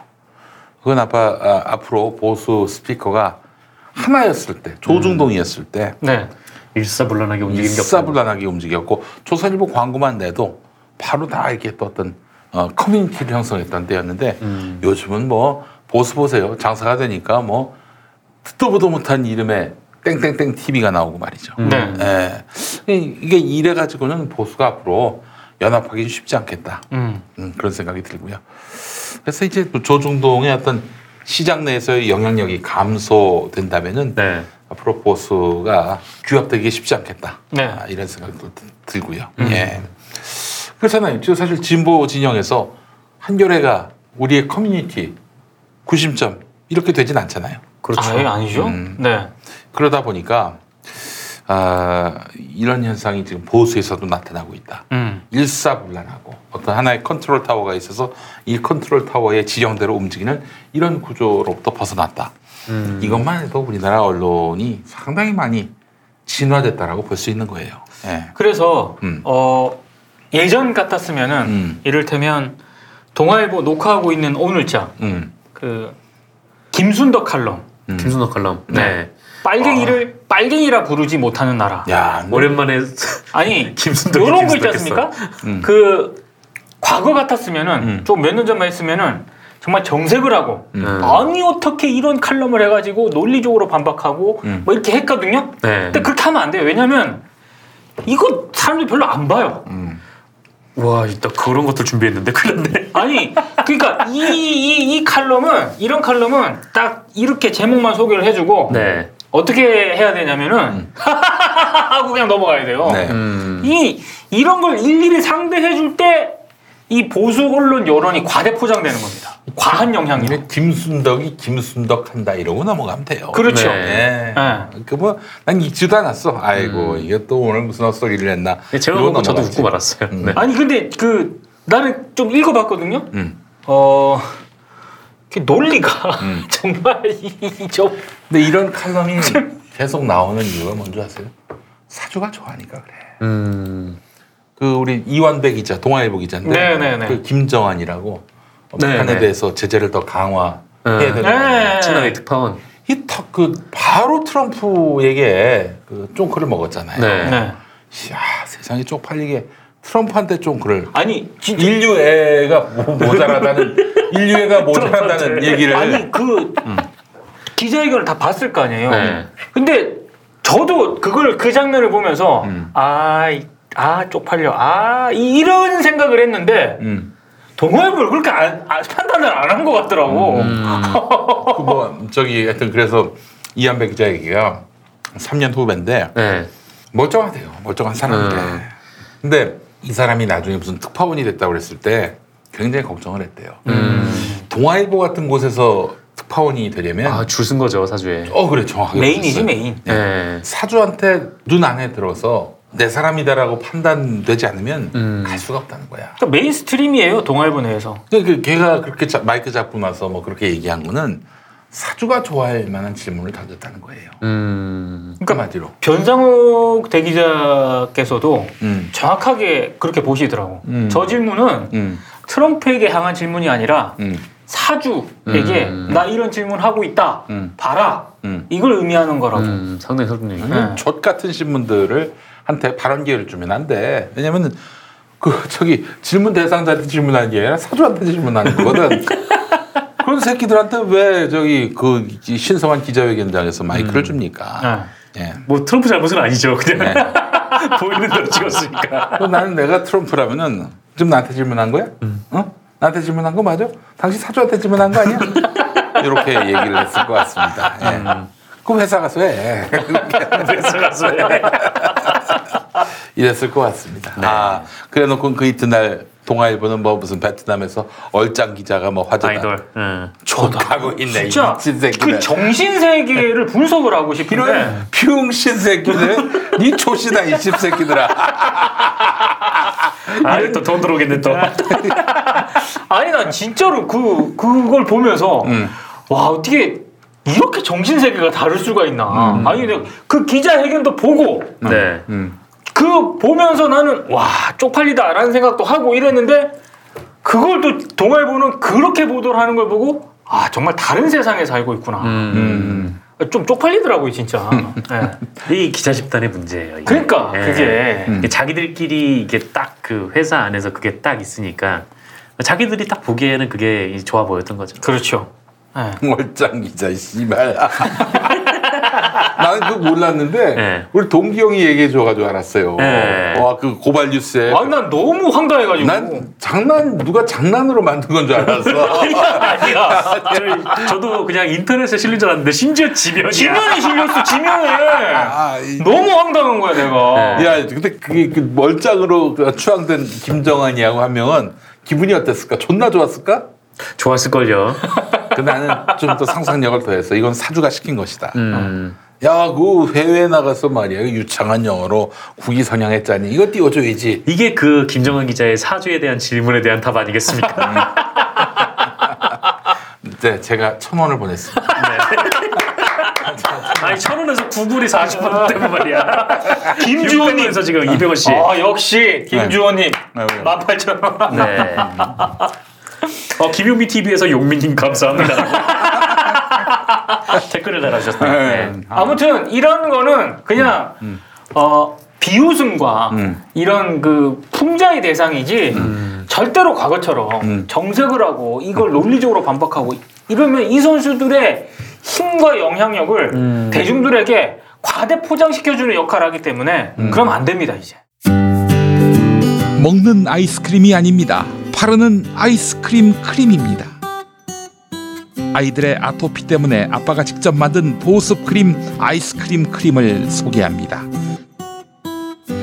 그건 아빠 아, 앞으로 보수 스피커가 하나였을 때 조중동이었을 때 네. 일사불란하게 없다. 일사불란하게 움직였고 조선일보 광고만 내도 바로 다 이렇게 또 어떤 어, 커뮤니티를 형성했던 때였는데 음. 요즘은 뭐 보수 보세요 장사가 되니까 뭐 듣도 보도 못한 이름의 땡땡땡 TV가 나오고 말이죠. 음. 네. 예. 이- 이게 이래 가지고는 보수가 앞으로 연합하기 쉽지 않겠다. 음. 음, 그런 생각이 들고요. 그래서 이제 또 조중동의 어떤 시장 내에서의 영향력이 감소된다면은 네. 앞으로 보수가 규합되기 쉽지 않겠다. 네. 아, 이런 들- 들고요. 예. 그렇잖아요. 지금 사실 진보 진영에서 한겨레가 우리의 커뮤니티 구심점 이렇게 되진 않잖아요. 그렇죠. 아예 아니죠. 음. 네. 그러다 보니까 아, 이런 현상이 지금 보수에서도 나타나고 있다. 음. 일사불란하고 어떤 하나의 컨트롤 타워가 있어서 이 컨트롤 타워의 지령대로 움직이는 이런 구조로부터 벗어났다. 음. 이것만 해도 우리나라 언론이 상당히 많이 진화됐다라고 볼 수 있는 거예요. 예. 그래서 음. 어 예전 같았으면은 음. 이를테면 동아일보 녹화하고 있는 오늘자 음. 그 김순덕 칼럼 음. 김순덕 칼럼. 네. 빨갱이를 빨갱이라 부르지 못하는 나라. 야, 오랜만에 아니 김순덕이 이런 거 있지. 않습니까? 음. 그 과거 같았으면은 음. 좀몇 년 전만 했으면은 정말 정색을 하고 음. 아니 어떻게 이런 칼럼을 해가지고 논리적으로 반박하고 음. 뭐 이렇게 했거든요. 네. 근데 그렇게 하면 안 돼요. 왜냐면 이거 사람들이 별로 안 봐요. 음. 와, 이따 그런 것들 준비했는데 났네. 아니 그러니까 이, 이, 이 칼럼은 이런 칼럼은 딱 이렇게 제목만 소개를 해주고 네. 어떻게 해야 되냐면은 하고 그냥 넘어가야 돼요. 네. 음. 이 이런 걸 일일이 상대해 줄 때 이 보수 언론 여론이 과대 포장되는 겁니다. 과한 영향력. 근데 김순덕이 김순덕 한다 이러고 넘어가면 돼요. 그렇죠. 네. 네. 네. 그뭐난 잊지도 않았어. 아이고 이게 또 오늘 무슨 헛소리를 했나. 제가 이러고 보고 저도. 웃고 말았어요. 음. 네. 아니 근데 그 나는 좀 읽어봤거든요. 음. 어. 그 논리가 음. 정말 이좀 근데 이런 칼럼이 계속 나오는 이유가 뭔지 아세요? 사주가 좋아하니까 그래. 음. 그 우리 이완배 기자, 동아일보 기자인데 네네네. 그 김정환이라고 네, 판에 네. 대해서 제재를 더 강화해야 네. 되는. 네. 친나라의 특파원. 이그 바로 트럼프에게 그 쫑크를 먹었잖아요. 네. 네. 야 세상이 쪽팔리게 트럼프한테 쫑크를 아니 진짜 인류애가 모- 모자라다는 인류애가 모자라다는. 얘기를 아니 그 기자회견을 다 봤을 거 아니에요. 네. 근데 저도 그걸 그 장면을 보면서 음. 아, 이- 아 쪽팔려. 아 이- 이런 생각을 했는데 음. 동호회를 그렇게 안, 아, 판단을 안 한 것 같더라고. 그뭐 저기 하여튼 그래서 이한배 기자 얘기가 3년 후배인데 네. 멀쩡하대요. 멀쩡한 사람인데. 음. 근데 이 사람이 나중에 무슨 특파원이 됐다고 그랬을 때 굉장히 걱정을 했대요. 음. 동아일보 같은 곳에서 특파원이 되려면 아, 줄 쓴 거죠, 사주에. 어 그래 정확하게 메인이지. 메인. 네. 사주한테 눈 안에 들어서 내 사람이다라고 판단되지 않으면 음. 갈 수가 없다는 거야. 그러니까 mainstream이에요 동아일보 내에서. 그, 그 걔가 그렇게 자- 마이크 잡고 나서 뭐 그렇게 얘기한 거는 사주가 좋아할 만한 질문을 던졌다는 거예요. 음. 그러니까 한마디로. 변상욱 대기자께서도 음. 정확하게 그렇게 보시더라고. 음. 저 질문은 음. 트럼프에게 향한 질문이 아니라 음. 사주에게 음. 나 이런 질문 하고 있다. 음. 봐라. 음. 이걸 의미하는 거라고. 음, 상당히 설득력 있네. 네. 젖 같은 신문들을 한테 발언 기회를 주면 안 돼. 왜냐면은 그 저기 질문 대상자한테 질문하는 게 아니라 사주한테 질문하는 거거든. 그런 새끼들한테 왜 저기 그 신성한 기자회견장에서 마이크를 줍니까? 예. 뭐 트럼프 잘못은 아니죠. 그냥 네. 보이는 대로 찍었으니까. 그럼 나는 내가 트럼프라면은 지금 나한테 질문한 거야? 어? 나한테 질문한 거 맞아? 당신 사주한테 질문한 거 아니야? 이렇게 얘기를 했을 것 같습니다. 예. 그 회사 가서 해. 그래서 가서 해. 이랬을 것 같습니다. 네. 아, 그래 놓고 그 이튿날 동아일보는 뭐 무슨 베트남에서 얼짱 기자가 뭐 화제다. 아이돌. 응. 족하고 있네. 진짜 이 미친 새끼들. 그 정신 세계를 분석을 하고 싶은데 이런 병신 새끼들. 니 조시다 이 씹새끼들아. 아, 또돈 들어오겠네 또. 아니 나 진짜로 그 그걸 보면서 음. 와 어떻게 이렇게 정신 세계가 다를 수가 있나? 음. 아니 근데 그 기자 회견도 보고 네. 음. 그 보면서 나는 와 쪽팔리다라는 생각도 하고 이랬는데 그걸 또 동아일보는 그렇게 보도를 하는 걸 보고 아 정말 다른 세상에 살고 있구나. 음. 좀 쪽팔리더라고요 진짜. 예. 이 기자 집단의 문제예요. 이게. 그러니까 예. 그게 음. 자기들끼리 이게 딱 그 회사 안에서 그게 딱 있으니까 자기들이 딱 보기에는 그게 좋아 보였던 거죠. 그렇죠. 예. 얼짱 기자 씨발. 나는 그거 몰랐는데 네. 우리 동기 형이 얘기해 줘가지고 알았어요. 네. 와그 고발 뉴스에 아니 난 너무 황당해가지고. 난 장난 누가 장난으로 만든 건 줄 알았어. 아니야. 저- 저도 그냥 인터넷에 실린 줄 알았는데 심지어 지면이야. 지면에 실렸어 지면에. 아, 이- 너무 황당한 거야 내가. 네. 야, 근데 그게 그 멀짱으로 그 추앙된 김정은이하고 한 명은 기분이 어땠을까? 존나 좋았을까? 좋았을걸요. 그 나는 좀 더 상상력을 더했어. 이건 사주가 시킨 것이다. 음. 야, 그 해외에 나가서 말이야. 그 유창한 영어로 국위 선양했자니 이거 띄워줘야지. 이게 그 김정은 기자의 사주에 대한 질문에 대한 답 아니겠습니까? 네, 제가 천 원을 보냈습니다. 아니 천 원에서 구글이 40원 때문에 말이야. 김주호님. 김주원에서 지금 200원씩. 아 역시 김주호님 네. 18,000원. 네. 어, 김용미 TV에서 용민님 감사합니다. 댓글을 달아주셨어요. 네. 아무튼 이런 거는 그냥 어 비웃음과 음. 이런 그 풍자의 대상이지 절대로 과거처럼 음. 정색을 하고 이걸 논리적으로 반박하고 이러면 이 선수들의 힘과 영향력을 음. 대중들에게 과대 포장시켜주는 역할을 하기 때문에 그럼 안 됩니다 이제. 먹는 아이스크림이 아닙니다. 바르는 아이스크림 크림입니다. 아이들의 아토피 때문에 아빠가 직접 만든 보습 크림 아이스크림 크림을 소개합니다.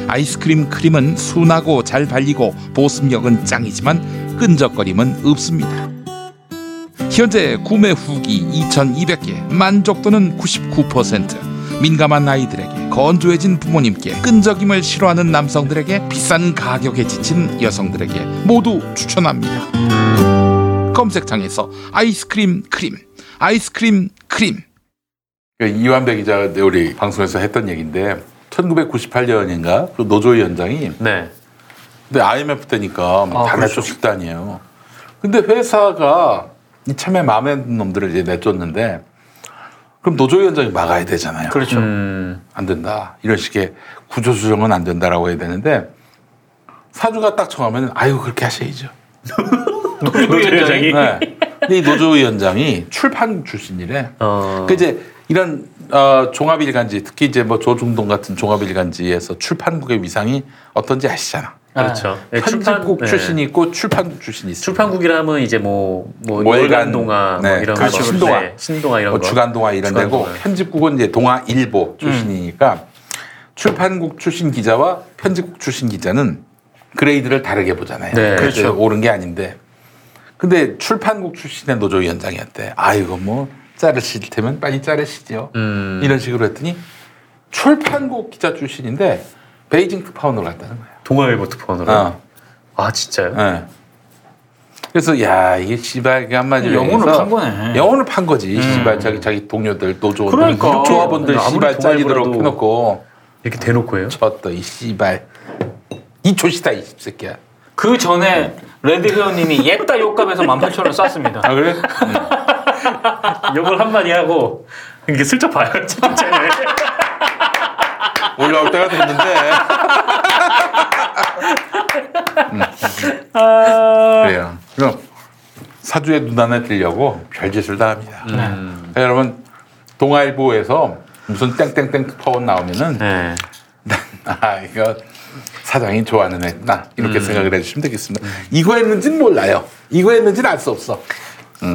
아이스크림 크림은 순하고 잘 발리고 보습력은 짱이지만 끈적거림은 없습니다. 현재 구매 후기 2,200개, 만족도는 99%. 민감한 아이들에게 건조해진 부모님께 끈적임을 싫어하는 남성들에게 비싼 가격에 지친 여성들에게 모두 추천합니다. 검색창에서 아이스크림 크림, 아이스크림 크림. 이완배 기자가 우리 방송에서 했던 얘기인데 1998년인가 그 노조위 원장이 네. 근데 IMF 때니까 막 아, 다날 그렇죠. 식단이에요. 근데 회사가 이참에 마음에 드는 놈들을 이제 내쫓는데 그럼 노조위원장이 막아야 되잖아요. 그렇죠. 음. 안 된다. 이런 식의 구조 조정은 안 된다라고 해야 되는데 사주가 딱 정하면 아유 그렇게 하셔야죠. 노조위원장이 네. 근데 이 노조위원장이 출판 출신이래. 어. 그 이제 이런 어, 종합일간지 특히 이제 뭐 조중동 같은 종합일간지에서 출판국의 위상이 어떤지 아시잖아. 그렇죠. 네, 편집국 네. 출신이 있고 출판국 출신이 있어. 출판국이라면 이제 뭐뭐 월간, 월간 동화 뭐 네, 이런 그렇죠. 거, 신동아. 네, 신동아 이런 뭐 거. 주간 동화 이런 데고 주간동화. 편집국은 이제 동아일보 출신이니까 출판국 출신 기자와 편집국 출신 기자는 그레이드를 다르게 보잖아요. 네. 그렇죠. 옳은 게 아닌데 근데 출판국 출신의 노조위원장이었대. 아 이거 뭐 자르실 테면 빨리 자르시죠. 음. 이런 식으로 했더니 출판국 기자 출신인데 베이징 특파원으로 갔다는 거야. 동아일보 특파원으로. 어. 아 진짜요? 예. 그래서 야 이게 씨발 그 한마디로 영혼을 판 거네. 영혼을 판 거지. 씨발 자기 자기 동료들 노조 그러니까. 조합원들 씨발 동아일보라도- 해놓고 이렇게 대놓고 해요? 쳤다 이 씨발 이 조시다 이 새끼야. 그 전에 레드 회원님이 옛다 욕값에서 18,000원 쐈습니다. 아 그래? 욕을 한마디 하고 이게 슬쩍 봐요. 올라올 때가 됐는데. 아. 그래요. 그럼 사주의 눈 안에 들려고 별짓을 다 합니다. 음. 그러니까 여러분 동아일보에서 무슨 땡땡땡 특파원 나오면은 네. 아 이거 사장이 좋아하는 애다 이렇게 음. 생각을 해주시면 되겠습니다. 이거 했는지는 몰라요. 이거 했는지는 알 수 없어.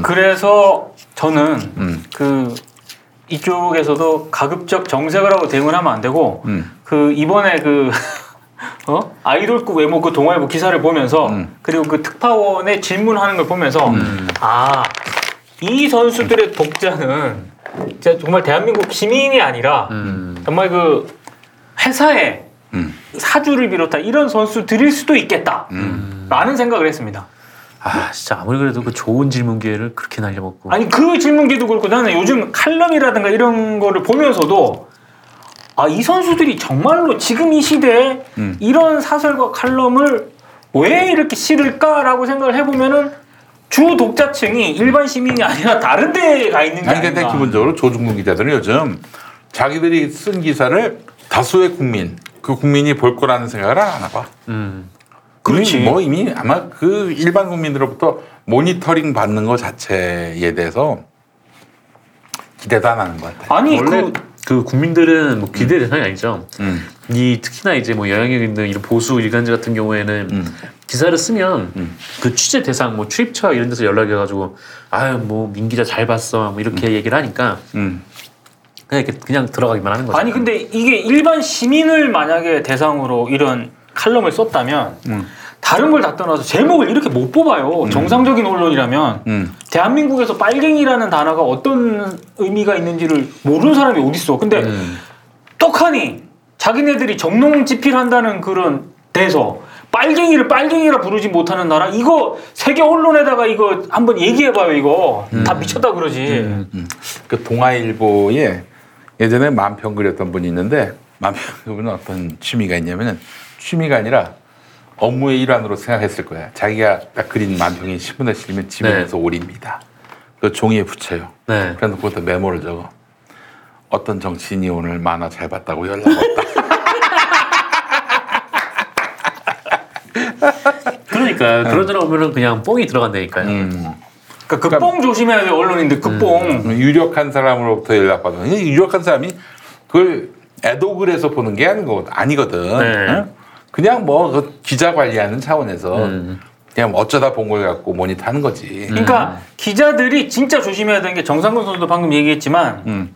그래서 저는 음. 그 이쪽에서도 가급적 정색을 하고 대응을 하면 안 되고 음. 그 이번에 그 어? 아이돌급 외모 그 동아일보 기사를 보면서 음. 그리고 그 특파원의 질문하는 걸 보면서 아 이 선수들의 독자는 진짜 정말 대한민국 시민이 아니라 음. 정말 그 회사에 음. 사주를 비롯한 이런 선수들일 수도 있겠다 라는 생각을 했습니다. 아 진짜 아무리 그래도 그 좋은 질문 기회를 그렇게 날려먹고. 아니 그 질문기도 그렇고 나는 요즘 칼럼이라든가 이런 거를 보면서도 아 이 선수들이 정말로 지금 이 시대에 음. 이런 사설과 칼럼을 왜 이렇게 실을까라고 생각을 해보면은 주 독자층이 일반 시민이 아니라 다른 데에 가 있는 게 아니 근데. 기본적으로 조중동 기자들은 요즘 자기들이 쓴 기사를 다수의 국민 그 국민이 볼 거라는 생각을 안 하나 봐. 음. 그렇지. 뭐 이미 아마 그 일반 국민들로부터 모니터링 받는 것 자체에 대해서 기대도 안 하는 것 같아. 아니 원래 그 그, 국민들은 뭐 기대 대상이 아니죠. 음. 이 특히나 이제 뭐 영향력 있는 이런 보수 일간지 같은 경우에는 음. 기사를 쓰면 음. 그 취재 대상 뭐 출입처 이런 데서 연락이 와가지고 아유 뭐 민 기자 잘 봤어 뭐 이렇게 얘기를 하니까 음. 그냥 이렇게 그냥 들어가기만 하는 거죠. 아니 근데 이게 일반 시민을 만약에 대상으로 이런 칼럼을 썼다면 음. 다른 걸 다 떠나서 제목을 이렇게 못 뽑아요. 정상적인 언론이라면 음. 대한민국에서 빨갱이라는 단어가 어떤 의미가 있는지를 모르는 사람이 어딨어. 근데 음. 떡하니 자기네들이 정농지필한다는 그런 데서 빨갱이를 빨갱이라 부르지 못하는 나라 이거 세계 언론에다가 이거 한번 얘기해봐요 이거 다 미쳤다 그러지. 음. 그 동아일보에 예전에 만평 그렸던 분이 있는데 만평 그분은 어떤 취미가 있냐면은 취미가 아니라 업무의 일환으로 생각했을 거야. 자기가 딱 그린 만평이 신문에 실리면 집에서 올립니다. 그 종이에 붙여요. 네. 그래서 그것도 메모를 적어. 어떤 정치인이 오늘 만화 잘 봤다고 연락 왔다. 그러니까 데나 오면은 그냥 뽕이 들어간다니까요. 음. 그러니까 그뽕 조심해야 돼 언론인들 그 뽕. 유력한 사람으로부터 연락받아. 근데 유력한 사람이 그걸 애독을해서 보는 게 아니거- 아니거든. 네. 응? 그냥 뭐그 기자 관리하는 차원에서 음. 그냥 뭐 어쩌다 본 걸 갖고 모니터 하는 거지. 그러니까 기자들이 진짜 조심해야 되는 게 정상근 선수도 방금 얘기했지만 음,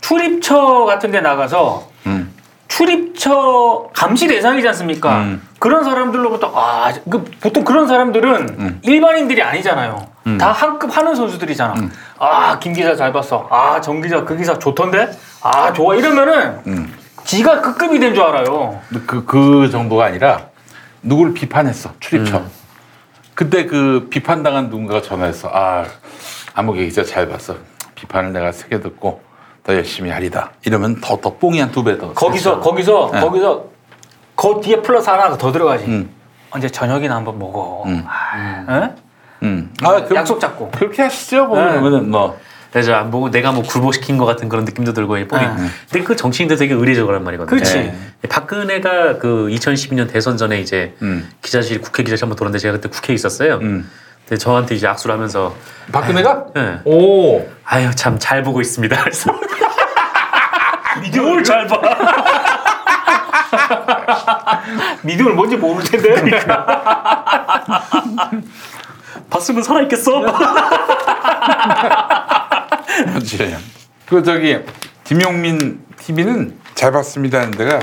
출입처 같은 데 나가서 음, 출입처 감시 대상이지 않습니까? 음. 그런 사람들로부터 아, 그 보통 그런 사람들은 음. 일반인들이 아니잖아요. 다 한 급 하는 선수들이잖아. 아, 김 기자 잘 봤어. 아, 정 기자 그 기사 좋던데? 아, 좋아. 이러면은 음. 지가 급급이 된 줄 알아요. 그, 그 정도가 아니라 누구를 비판했어 출입처. 음. 그때 그 비판당한 누군가가 전화해서 아 아무개 기자 잘 봤어. 비판을 내가 세게 듣고 더 열심히 하리다. 이러면 더 더 뽕이 한 두 배 더. 거기서 거기서 네. 거기서 그 뒤에 플러스 하나 더 들어가지. 음. 언제 저녁이나 한번 먹어. 음. 아, 에? 음. 아, 그럼 약속 잡고. 그렇게 하시죠. 뭐 네. 그러면은 뭐. 그래서 안 보고 내가 뭐 굴복시킨 것 같은 그런 느낌도 들고 이 뻔히. 네. 근데 그 정치인들 되게 의례적으란 말이거든요. 그렇지. 네. 박근혜가 그 2012년 대선 전에 이제 음. 기자실 국회 기자실 한번 돌았는데 제가 그때 국회에 있었어요. 음. 근데 저한테 이제 악수를 하면서 박근혜가? 네. 오. 아유 참 잘 보고 있습니다. 그래서 뭘잘 봐. 미디어를 뭔지 모를 텐데. 봤으면 살아 있겠어. 그렇지. 그 저기 김용민 TV는 잘 봤습니다 하는 데가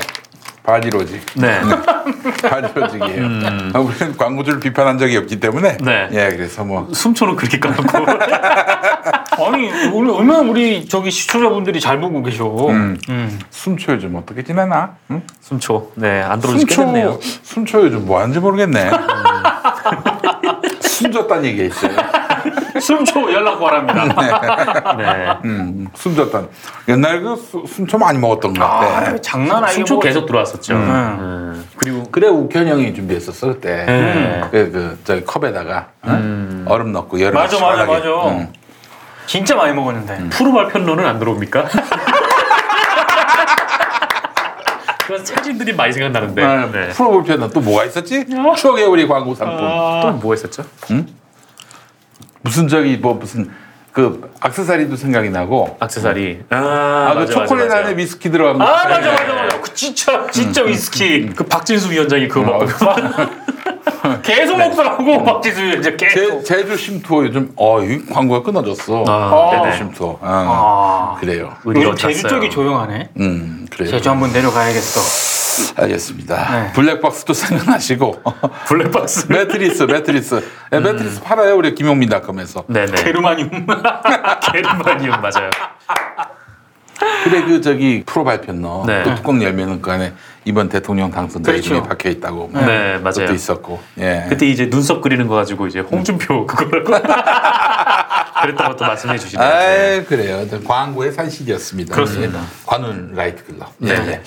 바디로직. 네. 바디로직이에요. 아, 우리는 광고주를 비판한 적이 없기 때문에. 네. 예, 그래서 뭐. 숨초는 그렇게 까놓고. 아니 우리 얼마나 우리 저기 시청자분들이 잘 보고 계셔. 음. 음. 숨초 요즘 어떻게 지내나? 응? 숨초. 네, 안 들어오지 겠네요 숨초 요즘 뭐 하는지 모르겠네. 숨졌다는 얘기가 있어요. 숨초 연락 바랍니다. 네. 음, 숨졌다. 옛날 그 수- 숨초 많이 먹었던 것 같아. 아, 장난 아니고 숨초 계속 들어왔었죠. 음. 음. 그리고 그래 우현 형이 준비했었어 그때. 네. 그, 그 저기 컵에다가 어? 얼음 넣고 여름 맞아, 맞아, 맞아. 응. 진짜 많이 먹었는데. 프로 발 편론은 안 들어옵니까? 그런 사진들이 많이 생각나는데. 네. 네. 프로볼 편은 또 뭐가 있었지? 추억의 우리 광고 상품. 또뭐 했었죠? 무슨 저기 뭐 무슨 그 악세사리도 생각이 나고. 악세사리. 아, 아, 그 맞아, 초콜릿 맞아, 안에. 위스키 들어간 거. 아 맞아 맞아 맞아. 그 진짜 진짜 위스키 그 박진수 위원장이 그거 어, 막 계속 먹더라고 박지수 이제 제, 계속. 제주 심투어 요즘 어 이 광고가 끊어졌어. 아. 제주 심투어. 아, 아. 그래요. 요즘 제주. 쪽이 조용하네. 음 그래요. 제주 한번 내려가야겠어. 알겠습니다. 네. 블랙박스도 생각나시고 블랙박스. 매트리스 매트리스 예, 매트리스 팔아요 우리 김용민닷컴에서. 네네. 게르마늄. 게르마니움 맞아요. 그래 그 저기 프로 발편너 네. 그 뚜껑 열면은 그 안에 이번 대통령 당선자 그렇죠. 이름이 박혀 있다고. 뭐 네, 맞아요. 그것도 있었고. 예. 그때 이제 눈썹 그리는 거 가지고 이제 홍준표 그거를 그랬다고 또 말씀해 주시네요. 아 네. 그래요. 저 광고의 산실이었습니다. 그렇습니다. 예. 관훈 라이트 클럽. 네. 예.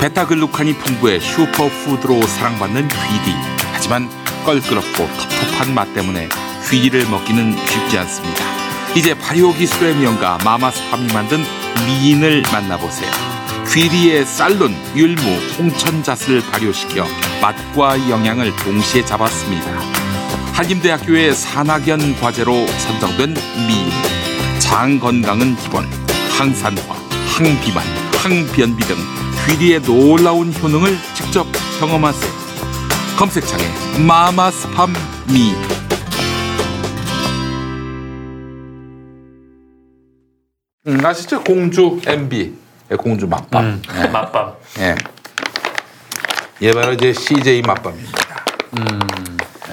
베타글루칸이 풍부해 슈퍼푸드로 사랑받는 휘디. 하지만 껄끄럽고 텁텁한 맛 때문에 휘디를 먹기는 쉽지 않습니다. 이제 발효 기술의 명가 마마스팜이 만든 미인을 만나보세요. 휘디의 쌀룬, 율무, 홍천잣을 발효시켜 맛과 영양을 동시에 잡았습니다. 한림대학교의 산학연 과제로 선정된 미인. 장 건강은 기본, 항산화, 항비만, 항변비 등 귀리의 놀라운 효능을 직접 경험하세요. 검색창에 마마스팜 미. 음, 아시죠? 공주 MB, 예, 공주 맛밤. 음, 맛밤. 예. 얘 바로 이제 CJ 맛밤입니다.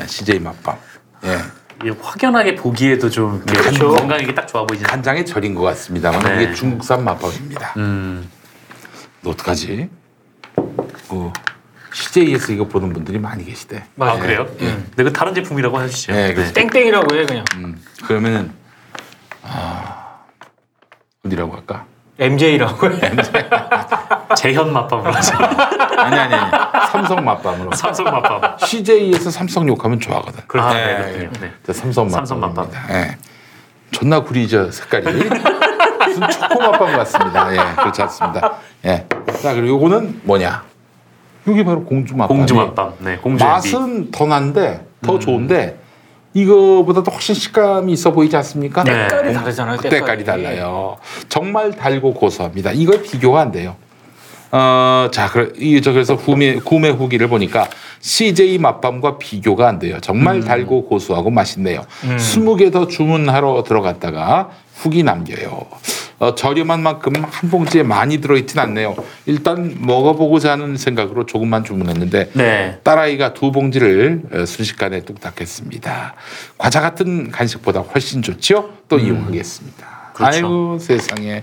예, CJ 맛밤. 예. 이 확연하게 보기에도 좀 이렇게 그렇죠. 건강하게 딱 좋아 보이지. 간장에 절인 것 같습니다만 네. 이게 중국산 맛밥입니다. 음. 너 어떡하지? 그 CJ에서 이거 보는 분들이 많이 계시대. 아 예, 그래요? 예. 근데 그 다른 제품이라고 해주시죠. 예, 그래서 땡땡이라고 해 그냥. 음, 그러면은 아 어디라고 할까? MJ라고 해. 재현 맛밤으로. 아니 아니 아니 삼성 맛밤으로. 삼성 맛밤. CJ에서 삼성 욕하면 좋아하거든. 그렇죠. 예, 네, 예. 그렇군요. 네. 저 삼성 삼성 맛밤입니다. 예. 존나 구리죠 색깔이. 무슨 초코 맛밤 같습니다. 예, 그렇지 않습니다. 예. 자 그리고 요거는 뭐냐? 여기 바로 공주 맛밤. 공주 맛밤. 네, 공주 MB. 맛은 더 난데 더 좋은데 이거보다도 훨씬 식감이 있어 보이지 않습니까? 네. 색깔이 다르잖아요. 때깔이 달라요. 정말 달고 고소합니다. 이거 비교가 안 돼요. 어, 자, 그래, 이, 저, 그래서 구매, 구매 후기를 보니까 CJ 맛밤과 비교가 안 돼요. 정말 달고 고소하고 맛있네요. 음. 20개 더 주문하러 들어갔다가 후기 남겨요. 어, 저렴한 만큼 한 봉지에 많이 들어있진 않네요. 일단 먹어보고자 하는 생각으로 조금만 주문했는데 네. 딸아이가 두 봉지를 어, 순식간에 뚝딱했습니다. 과자 같은 간식보다 훨씬 좋지요? 또 이용하겠습니다. 음. 그렇죠. 아이고 세상에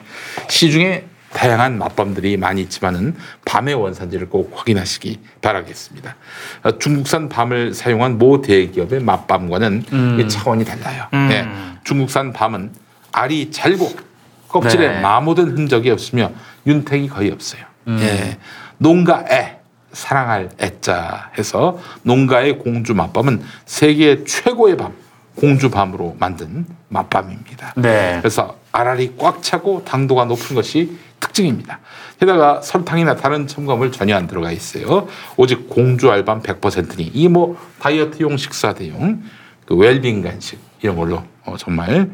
시중에 다양한 맛밤들이 많이 있지만은 밤의 원산지를 꼭 확인하시기 바라겠습니다. 어, 중국산 밤을 사용한 모 대기업의 맛밤과는 음. 이 차원이 달라요. 음. 네. 중국산 밤은 알이 잘고 껍질에 네. 마모된 흔적이 없으며 윤택이 거의 없어요. 음. 예. 농가 애 사랑할 애자 해서 농가의 공주 맛밤은 세계 최고의 밤 공주 밤으로 만든 맛밤입니다. 네. 그래서 알알이 꽉 차고 당도가 높은 것이 특징입니다. 게다가 설탕이나 다른 첨가물 전혀 안 들어가 있어요. 오직 공주 알밤 100%니 이 뭐 다이어트용 식사 대용 그 웰빙 간식 이런 걸로 어, 정말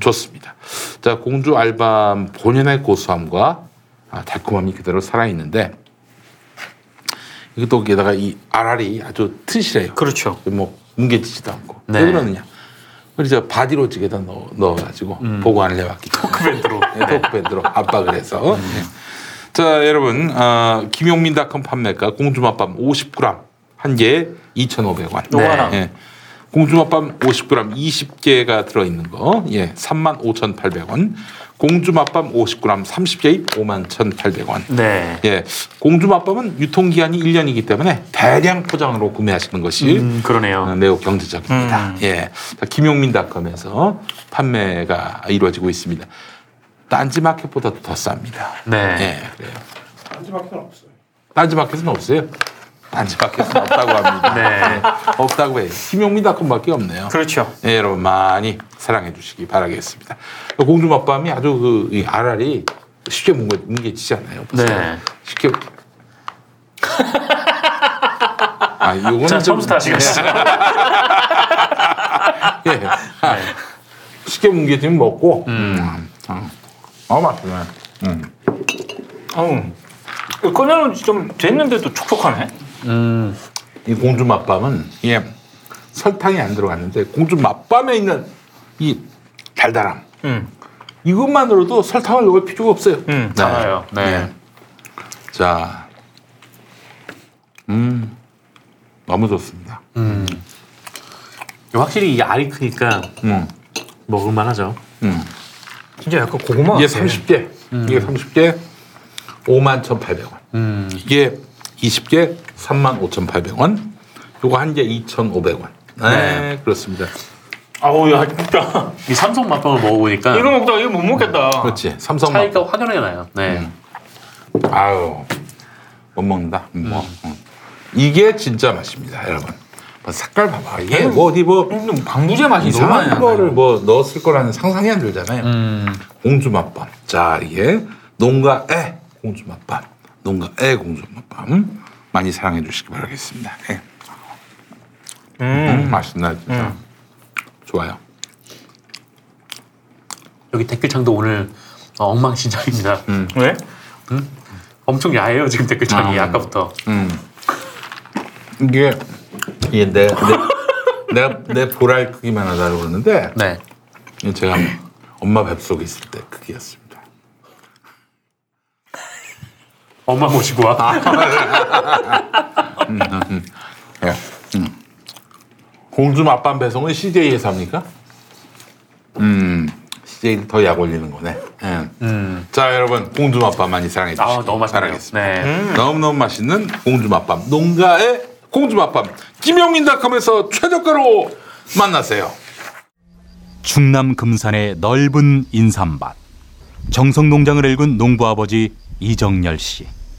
좋습니다. 자 공주 알밤 본연의 고소함과 아, 달콤함이 그대로 살아 있는데 이것도 게다가 이 알알이 아주 튼실해요. 그렇죠. 뭐 뭉개지지도 않고 네. 왜 그러느냐? 저 바디로직에다 넣어, 넣어가지고 보관을 해왔기 때문에 토크밴드로. 네, 토크밴드로 압박을 해서 네. 자 여러분 어, 김용민닷컴 판매가 공주맛밤 50g 한 개에 2,500원 요거 하나. 예. 공주맛밤 50g 20개가 들어있는 거 예, 35,800원 공주맛밤 50g 30개입 51,800원 네. 예, 공주맛밤은 유통기한이 1년이기 때문에 대량 포장으로 구매하시는 것이 음, 그러네요. 어, 매우 경제적입니다. 음. 예. 자, 김용민닷컴에서 판매가 이루어지고 있습니다. 딴지마켓보다 더 쌉니다. 네. 예, 그래요. 딴지마켓은 없어요. 딴지마켓은 없어요. 딴지마켓은 없다고 합니다. 네. 없다고 해요. 김용민닷컴밖에 없네요. 그렇죠. 예, 여러분 많이 사랑해 주시기 바라겠습니다. 공주맛밤이 아주 그이 알알이 쉽게 뭉개. 보세요. 네. 쉽게. 아, 요거는 자, 좀- 다시 가시죠. 예. 아, 쉽게 뭉개지면 먹고. 음. 음. 어, 맛있네. 음. 어우. 꺼내는 좀 됐는데도 촉촉하네. 음. 이 공주 맛밤은 이게 설탕이 안 들어갔는데 공주 맛밤에 있는 이 달달함 음. 이것만으로도 설탕을 넣을 필요가 없어요. 음. 달아요. 네. 예. 자, 음, 너무 좋습니다. 확실히 이 알이 크니까 음, 먹을만하죠. 음. 진짜 약간 고구마. 이게 같아. 30개, 이게 30개 5만 1,800원. 음. 이게 20개 3만 5,800원. 요거 한 개 2,500원. 네, 네. 그렇습니다. 아우 야 진짜. 이 삼성 맛빵을 먹어보니까 이거 먹다가 이거 못 먹겠다. 그렇지. 삼성 맛. 차이가 확연하게 나요. 네. 음. 아유, 못 먹는다. 뭐. 음. 이게 진짜 맛입니다, 여러분. 뭐 색깔 봐봐. 이게 뭐 어디 뭐 음, 방부제 맛이 너무 이상한 나요. 거를 뭐 넣었을 거라는 상상이 안 들잖아요. 음. 공주 맛밤. 자, 이게 농가의 공주 맛밤. 농가의 공주 맛밤. 많이 사랑해 주시기 바라겠습니다. 예. 음, 음. 맛있네, 진짜. 좋아요. 여기 댓글창도 오늘 어, 엉망진창입니다. 왜? 엄청 야해요 지금 댓글창이 아. 아, 까부터 음. 이게 이게 내, 내, 내가 내 보랄 크기만 하다고 그러는데 네. 제가 엄마 뱃속에 있을 때 크기였습니다. 엄마 모시고 와. 예. 음. 공주 맛밤 배송은 CJ에서 합니까? 음, CJ 더약 올리는 거네. 예. 음. 자, 여러분 공주 맛밤 많이 사랑해 주시기 아 너무 맛있네요. 바라겠습니다. 네. 너무 너무 맛있는 공주 맛밤 농가의 공주 맛밤 김용민닷컴에서 최저가로 만나세요. 충남 금산의 넓은 인삼밭 정성농장을 일군 농부아버지 이정열 씨.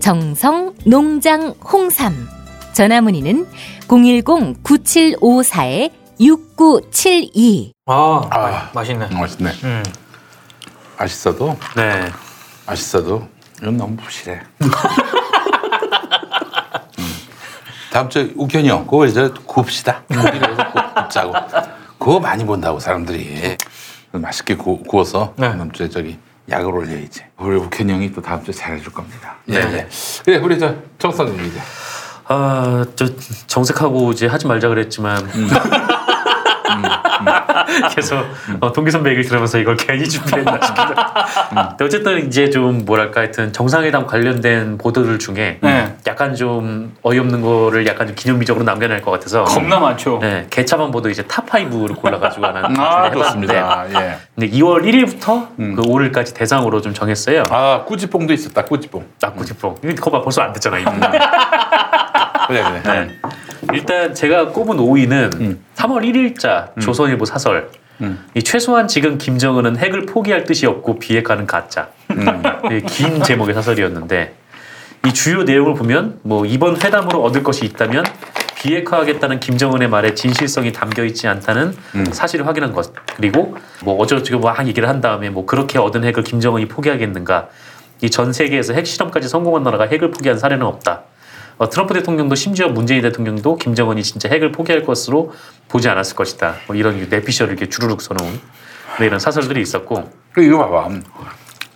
정성 농장 홍삼. 전화 문의는 010-9754-6972. 아, 아. 맛있네. 맛있네. 음. 맛있어도 네. 맛있어도 이건 너무 부실해. 음. 다음 주에 우견이 형 그거 이제 굽시다. 고기를 굽자고. 그거 많이 본다고 사람들이 맛있게 구, 구워서 네. 다음 주에 저기 약을 올려야지. 우리 우견이 형이 또 다음 주에 잘해줄 겁니다. 네. 네. 그래 우리 저 청소년 이제 아, 저 정색하고 이제 하지 말자 그랬지만 그래서 어, 동기 선배 얘기를 들으면서 이걸 괜히 준비했나 싶기도 하고. 근데 어쨌든 이제 좀 뭐랄까 하여튼 정상회담 관련된 보도들 중에 네. 약간 좀 어이없는 거를 약간 좀 기념비적으로 남겨낼 것 같아서 겁나 많죠. 네, 개차만 보도 이제 탑5를 골라가지고 하나 아, 좋습니다. 예. 근데 2월 1일부터 그 5일까지 대상으로 좀 정했어요. 아, 꾸지뽕도 있었다. 꾸지뽕. 낙구지 프로. 이거 거봐 벌써 안 됐잖아 이분. 그래 그래. 네. 일단 제가 꼽은 5위는 3월 1일자 조선일보 사설. 이 최소한 지금 김정은은 핵을 포기할 뜻이 없고 비핵화는 가짜. 네, 긴 제목의 사설이었는데 이 주요 내용을 보면 뭐 이번 회담으로 얻을 것이 있다면 비핵화하겠다는 김정은의 말에 진실성이 담겨 있지 않다는 사실을 확인한 것 그리고 뭐 어쩌고저쩌고 막 얘기를 한 다음에 뭐 그렇게 얻은 핵을 김정은이 포기하겠는가 이 전 세계에서 핵 실험까지 성공한 나라가 핵을 포기한 사례는 없다. 어, 트럼프 대통령도 심지어 문재인 대통령도 김정은이 진짜 핵을 포기할 것으로 보지 않았을 것이다. 뭐 이런 내피셜을 이렇게 주르륵 써놓은 네, 이런 사설들이 있었고 그 이거 봐봐.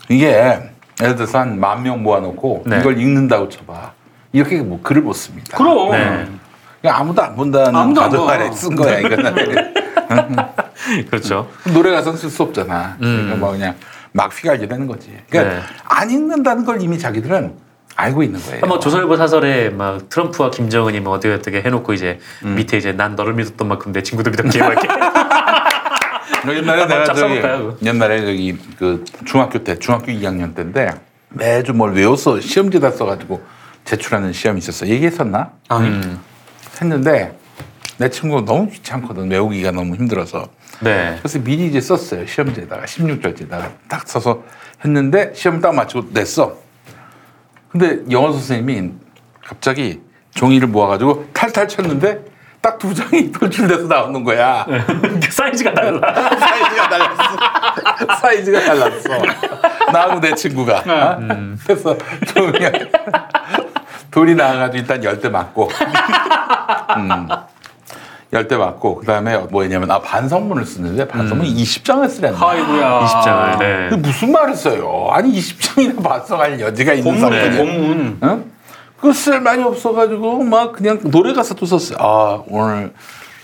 이게 예를 들어서 한 만 명 모아놓고 네. 이걸 읽는다고 쳐봐. 이렇게 뭐 글을 못 씁니다. 그럼. 네. 아무도 안 본다는 아무도 가정. 아래 쓴 거야 이거는. 그렇죠. 노래 가서는 쓸 수 없잖아. 그러니까 뭐 그냥 막 휘갈리라는 거지. 그러니까 네. 안 읽는다는 걸 이미 자기들은 알고 있는 거예요. 뭐 조선일보 사설에 막 트럼프와 김정은이 뭐 어떻게 어떻게 해놓고 이제 음. 밑에 이제 난 너를 믿었던 만큼 내 친구도 막 이렇게 옛날에 내가 짝 저기? 옛날에 저기 그 중학교 때 중학교 2학년 때인데 매주 뭘 외웠어 시험지다 써가지고 제출하는 시험이 있었어 얘기했었나? 음. 했는데 내 친구가 너무 귀찮거든 외우기가 너무 힘들어서 네. 그래서 미리 이제 썼어요 시험지에다가 16절지에다가 딱 써서 했는데 시험 딱 마치고 냈어 근데 영어 선생님이 갑자기 종이를 모아가지고 탈탈 쳤는데 딱 두 장이 돌출돼서 나오는 거야 사이즈가 달라. 사이즈가 달랐어. 사이즈가 달랐어. 나하고 내 친구가. 어? 그래서 종이 돌이 나와가지고 일단 열 대 맞고. 음. 열대 맞고 그다음에 뭐였냐면 아 반성문을 쓰는데 반성문 20장을 쓰랬나. 아이고야. 20장을. 네. 근데 무슨 말을 써요? 아니 20장이나 반성할 여지가 있는 본문이에요, 사건이야. 본문. 응? 그쓸 말이 없어가지고 막 그냥 노래 가사도 썼어요. 아 오늘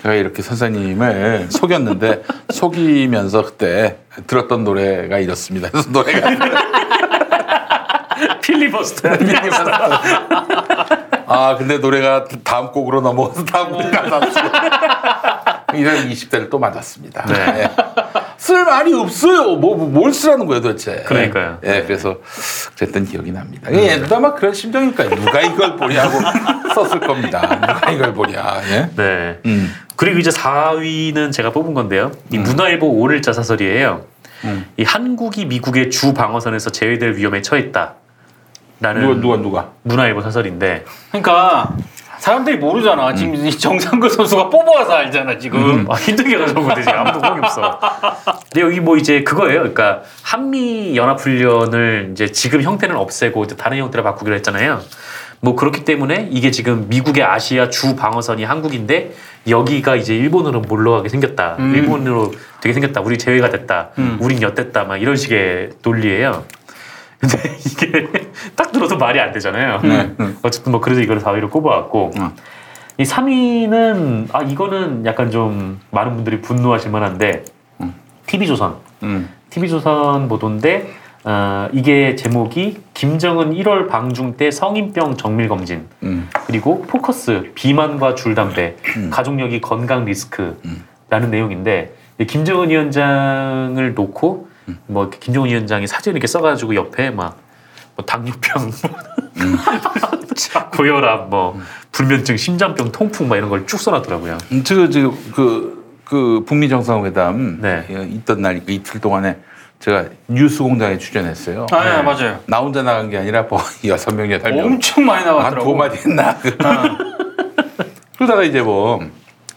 제가 이렇게 선생님을 속였는데 속이면서 그때 들었던 노래가 이렇습니다. 그래서 노래가 필리버스터. 아 근데 노래가 다음 곡으로 넘어가서 다음 곡 가사 이런 20대를 또 맞았습니다. 네. 쓸 말이 없어요. 뭐, 뭐, 뭘 쓰라는 거예요 도대체. 그러니까요. 예, 그래서 그랬던 기억이 납니다. 예, 누가 막 그런 심정일까요? 누가 이걸 보냐고 썼을 겁니다. 누가 이걸 보냐. 예? 네. 음. 그리고 이제 4위는 제가 뽑은 건데요. 이 문화일보 5일자 사설이에요. 이 한국이 미국의 주 방어선에서 제외될 위험에 처했다. 라는 누가 누가 누가. 문화일보 사설인데 그러니까 사람들이 모르잖아. 지금 이 정상근 선수가 뽑아서 알잖아 지금. 아, 힘들게 가져온 건데 지금 아무도 호응이 없어. 근데 여기 뭐 이제 그거예요. 그러니까 한미 연합 훈련을 이제 지금 형태는 없애고 이제 다른 형태로 바꾸기로 했잖아요. 뭐 그렇기 때문에 이게 지금 미국의 아시아 주 방어선이 한국인데 여기가 이제 일본으로 몰러가게 생겼다. 음. 일본으로 되게 생겼다. 우리 제외가 됐다. 우린 엿됐다. 막 이런 식의 논리예요. 근데 이게 딱 들어도 말이 안 되잖아요. 네. 어쨌든 뭐 그래서 이걸 4위로 꼽아왔고 음. 이 3위는 아 이거는 약간 좀 많은 분들이 분노하실 만한데 TV조선 음. TV조선 보도인데 어, 이게 제목이 김정은 1월 방중 때 성인병 정밀 검진 음. 그리고 포커스 비만과 줄담배 가족력이 건강 리스크라는 내용인데 이 김정은 위원장을 놓고 뭐 김정은 위원장이 사진 이렇게 써가지고 옆에 막 뭐 당뇨병, 고혈압, 뭐 불면증, 심장병, 통풍 막 이런 걸 쭉 써놨더라고요. 음, 저, 저, 그, 그 북미 정상회담 네. 예, 있던 날, 그 이틀 동안에 제가 뉴스 공장에 출연했어요. 아, 네, 맞아요. 나 혼자 나간 게 아니라 뭐 여섯 명 여덟 명. 엄청 많이 한 나왔더라고. 두 마디 했나? 그러다가 이제 뭐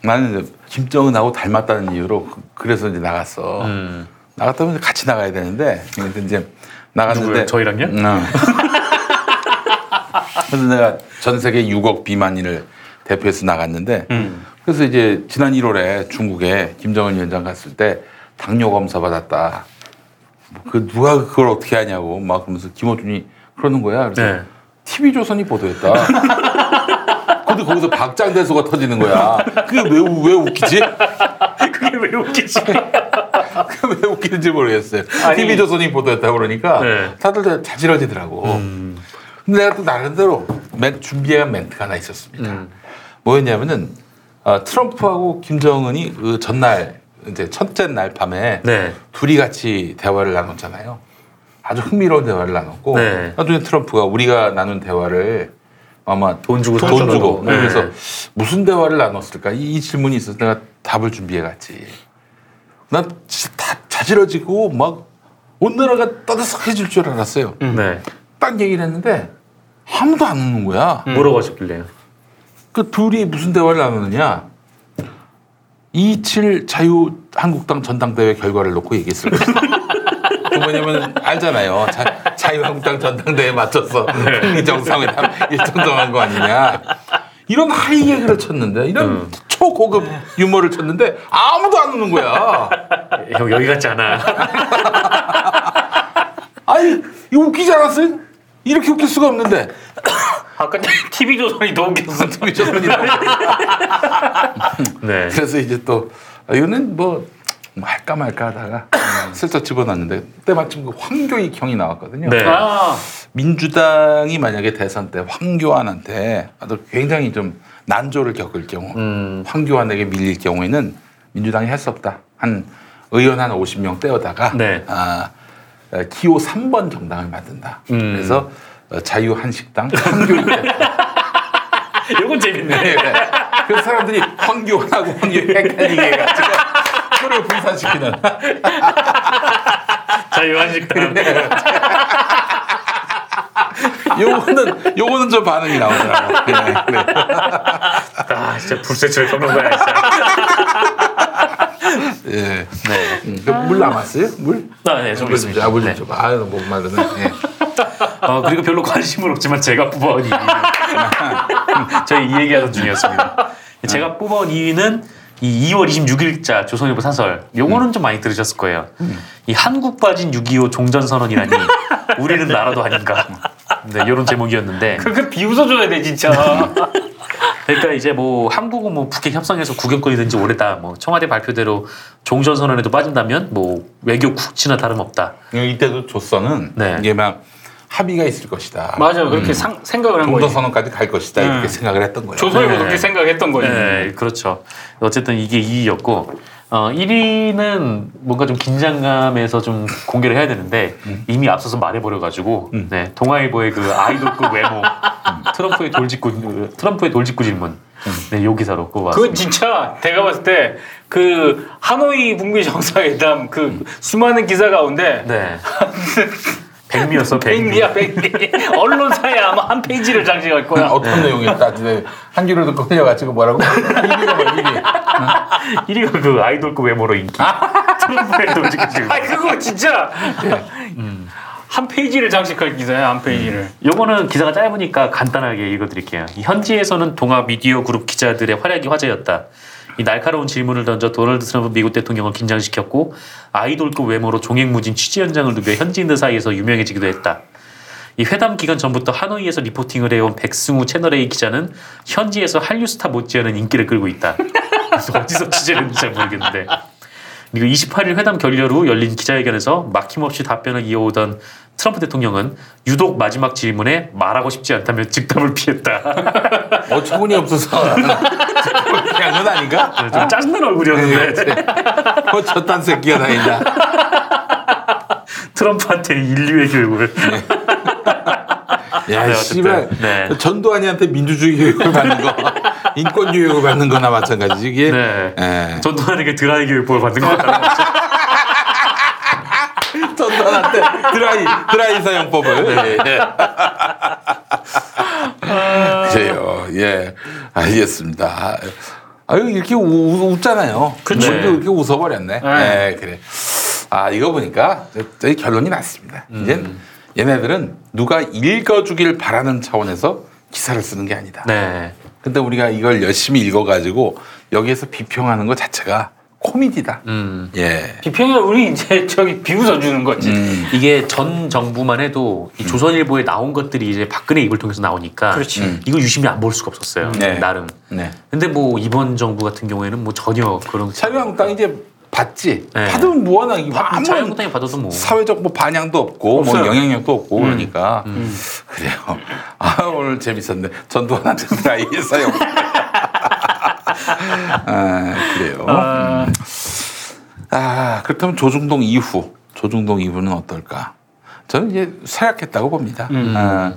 나는 이제 김정은하고 닮았다는 이유로 그- 그래서 이제 나갔어. 음. 나갔다 보면 같이 나가야 되는데 근데 이제 나갔는데 누구요? 저희랑요? 응. 그래서 내가 전 세계 6억 비만인을 대표해서 나갔는데 음. 그래서 이제 지난 1월에 중국에 김정은 위원장 갔을 때 당뇨 검사 받았다. 그 누가 그걸 어떻게 하냐고 막 그러면서 김어준이 그러는 거야. 그래서 네. TV 조선이 보도했다. 근데 거기서 박장대소가 터지는 거야. 그게 왜, 왜 웃기지? 그게 왜 웃기지? 왜 웃기는지 모르겠어요. 아니- TV 조선이 보도했다 그러니까 네. 다들 다 자지러지더라고. 음. 근데 내가 또 나름대로 멘, 준비한 멘트가 하나 있었습니다. 음. 뭐였냐면은 어, 트럼프하고 김정은이 그 전날 이제 첫째 날 밤에 네. 둘이 같이 대화를 나눴잖아요. 아주 흥미로운 대화를 나눴고 네. 나중에 트럼프가 우리가 나눈 대화를 아마 돈 주고 돈. 주고 네. 그래서 무슨 대화를 나눴을까 이, 이 질문이 있어서 내가 답을 준비해 갔지. 난 진짜 다 자지러지고 막 온 나라가 따뜻해질 줄 알았어요. 네. 딱 얘기를 했는데 아무도 안 웃는 거야. 뭐라고 하셨길래요? 그 둘이 무슨 대화를 나누느냐? 27 자유 한국당 전당대회 결과를 놓고 얘기했을 거야. 그 뭐냐면 알잖아요. 자, 자유한국당 전당대회에 맞춰서 북미 정상회담 일정 정한 거 아니냐. 이런 하이 개그를 쳤는데 이런 초고급 유머를 쳤는데 아무도 안 웃는 거야. 형 여기 같지 않아. 아니 이거 웃기지 않았어요? 이렇게 웃길 수가 없는데 아까 TV 조선이 더 웃겼어. TV 조선이 네. 그래서 이제 또 아, 이거는 뭐, 뭐 할까 말까 하다가 슬쩍 집어넣는데 그때 마침 그 황교익 형이 나왔거든요. 네. 아, 민주당이 만약에 대선 때 황교안한테 아주 굉장히 좀 난조를 겪을 경우 음. 황교안에게 밀릴 경우에는 민주당이 할 수 없다. 한 의원 한 50명 떼어다가 네. 아, 어, 기호 3번 정당을 만든다. 음. 그래서 어, 자유 한식당 황교익 이건 재밌네. 네, 네. 그래서 사람들이 황교안하고 황교익 헷갈리게 해가지고 표를 분산시키는 자유한식당. 요거는 요거는 좀 반응이 나오더라고. 네, 네. 아, 진짜 불세출 겪는 거야, 진짜. 예. 네. 음, 그물 남았어요? 물? 아, 네, 좀물 있습니다. 아, 물좀 네. 아유, 목 마르네. 예. 어, 그리고 별로 관심은 없지만 제가 뽑아온 2위. 저희 이 얘기하던 중이었습니다. 제가 뽑아온 2위는 이 2월 26일자 조선일보 사설. 요거는 좀 많이 들으셨을 거예요. 이 한국 빠진 6.25 종전선언이라니 우리는 나라도 아닌가. 네, 이런 제목이었는데. 그거 비웃어줘야 돼, 진짜. 그러니까 이제 뭐 한국은 뭐 북핵 협상에서 구경거리 된지 오래다. 뭐 청와대 발표대로 종전선언에도 빠진다면 뭐 외교 국치나 다름없다. 이때도 조선은 네. 이게 막 합의가 있을 것이다. 맞아요. 그렇게 상, 생각을 한 동도 거지. 선언까지 갈 것이다 이렇게 네. 생각을 했던 거예요. 조선일보 네. 그렇게 생각했던 거지. 네, 그렇죠. 어쨌든 이게 2위였고 어, 1위는 뭔가 좀 긴장감에서 좀 공개를 해야 되는데 이미 앞서서 말해버려가지고 네, 동아일보의 그 아이돌급 외모 트럼프의 돌직구 트럼프의 돌직구 질문 네, 요 기사로 그건 꼽았습니다. 진짜 내가 봤을 때 그 하노이 북미 정상회담 그 수많은 기사 가운데 네. 백미였어 백미. 백미 야 백미 언론사에 아마 한 페이지를 장식할 거야. 어떤 내용이었다. 근데 한 귀로 듣고 흘려가지고 뭐라고? 1위가 뭐 1위. 1위가 그 아이돌급 외모로 인기. 트럼프의 돌직구 질문. 아 그거 진짜 네. 한 페이지를 장식할 기사야 한 페이지를. 요거는 기사가 짧으니까 간단하게 읽어드릴게요. 이 현지에서는 동아 미디어 그룹 기자들의 활약이 화제였다. 이 날카로운 질문을 던져 도널드 트럼프 미국 대통령을 긴장시켰고 아이돌급 외모로 종횡무진 취재 현장을 누벼 현지인들 사이에서 유명해지기도 했다. 이 회담 기간 전부터 하노이에서 reporting을 해온 백승우 채널A 기자는 현지에서 한류 스타 못지않은 인기를 끌고 있다. 어디서 취재를 했는지 잘 모르겠는데. 그리고 28일 회담 결렬 후 열린 기자회견에서 막힘없이 답변을 이어오던 트럼프 대통령은 유독 마지막 질문에 말하고 싶지 않다며 즉답을 피했다. 어, 처분이 없어서. 한건 아닌가? 좀 짜증난 얼굴이었는데 어, 저딴 새끼가 다 있나? 트럼프한테 인류의 교육을 야, 네, 씨발. 네. 전두환이한테 민주주의 교육을 받는 거, 인권 교육을 받는 거나 마찬가지지. 이게. 네. 예. 전두환에게 드라이 교육법을 받는 것 같다. 전두환 한테 드라이, 드라이 사용법을. 네. 예. 그래요. 예. 알겠습니다. 아유, 이렇게 우, 우- 웃잖아요. 우리도 이렇게 웃어버렸네. 네. 예, 그래. 아, 이거 보니까 저희 결론이 났습니다. 이제 얘네들은 누가 읽어주길 바라는 차원에서 기사를 쓰는 게 아니다. 네. 근데 우리가 이걸 열심히 읽어가지고 여기에서 비평하는 것 자체가 코미디다. 음. 예. 비평이 우리 이제 저기 비웃어 주는 거지. 음. 이게 전 정부만 해도 이 조선일보에 나온 것들이 이제 박근혜 입을 통해서 나오니까 그렇지. 음. 이거 유심히 안 볼 수가 없었어요. 네. 나름. 네. 근데 뭐 이번 정부 같은 경우에는 뭐 전혀 그런 자유한국당 이제 받지. 네. 받으면 뭐하나 자유한국당이 받아도 뭐 사회적 뭐 반향도 없고 없어요. 뭐 영향력도 없고 음. 그러니까 그래요. 아 오늘 재밌었네. 전두환한테 나이에서요. 아 그래요. 음. 아 그렇다면 조중동 이후 조중동 이후는 어떨까? 저는 이제 쇠약했다고 봅니다. 음. 아,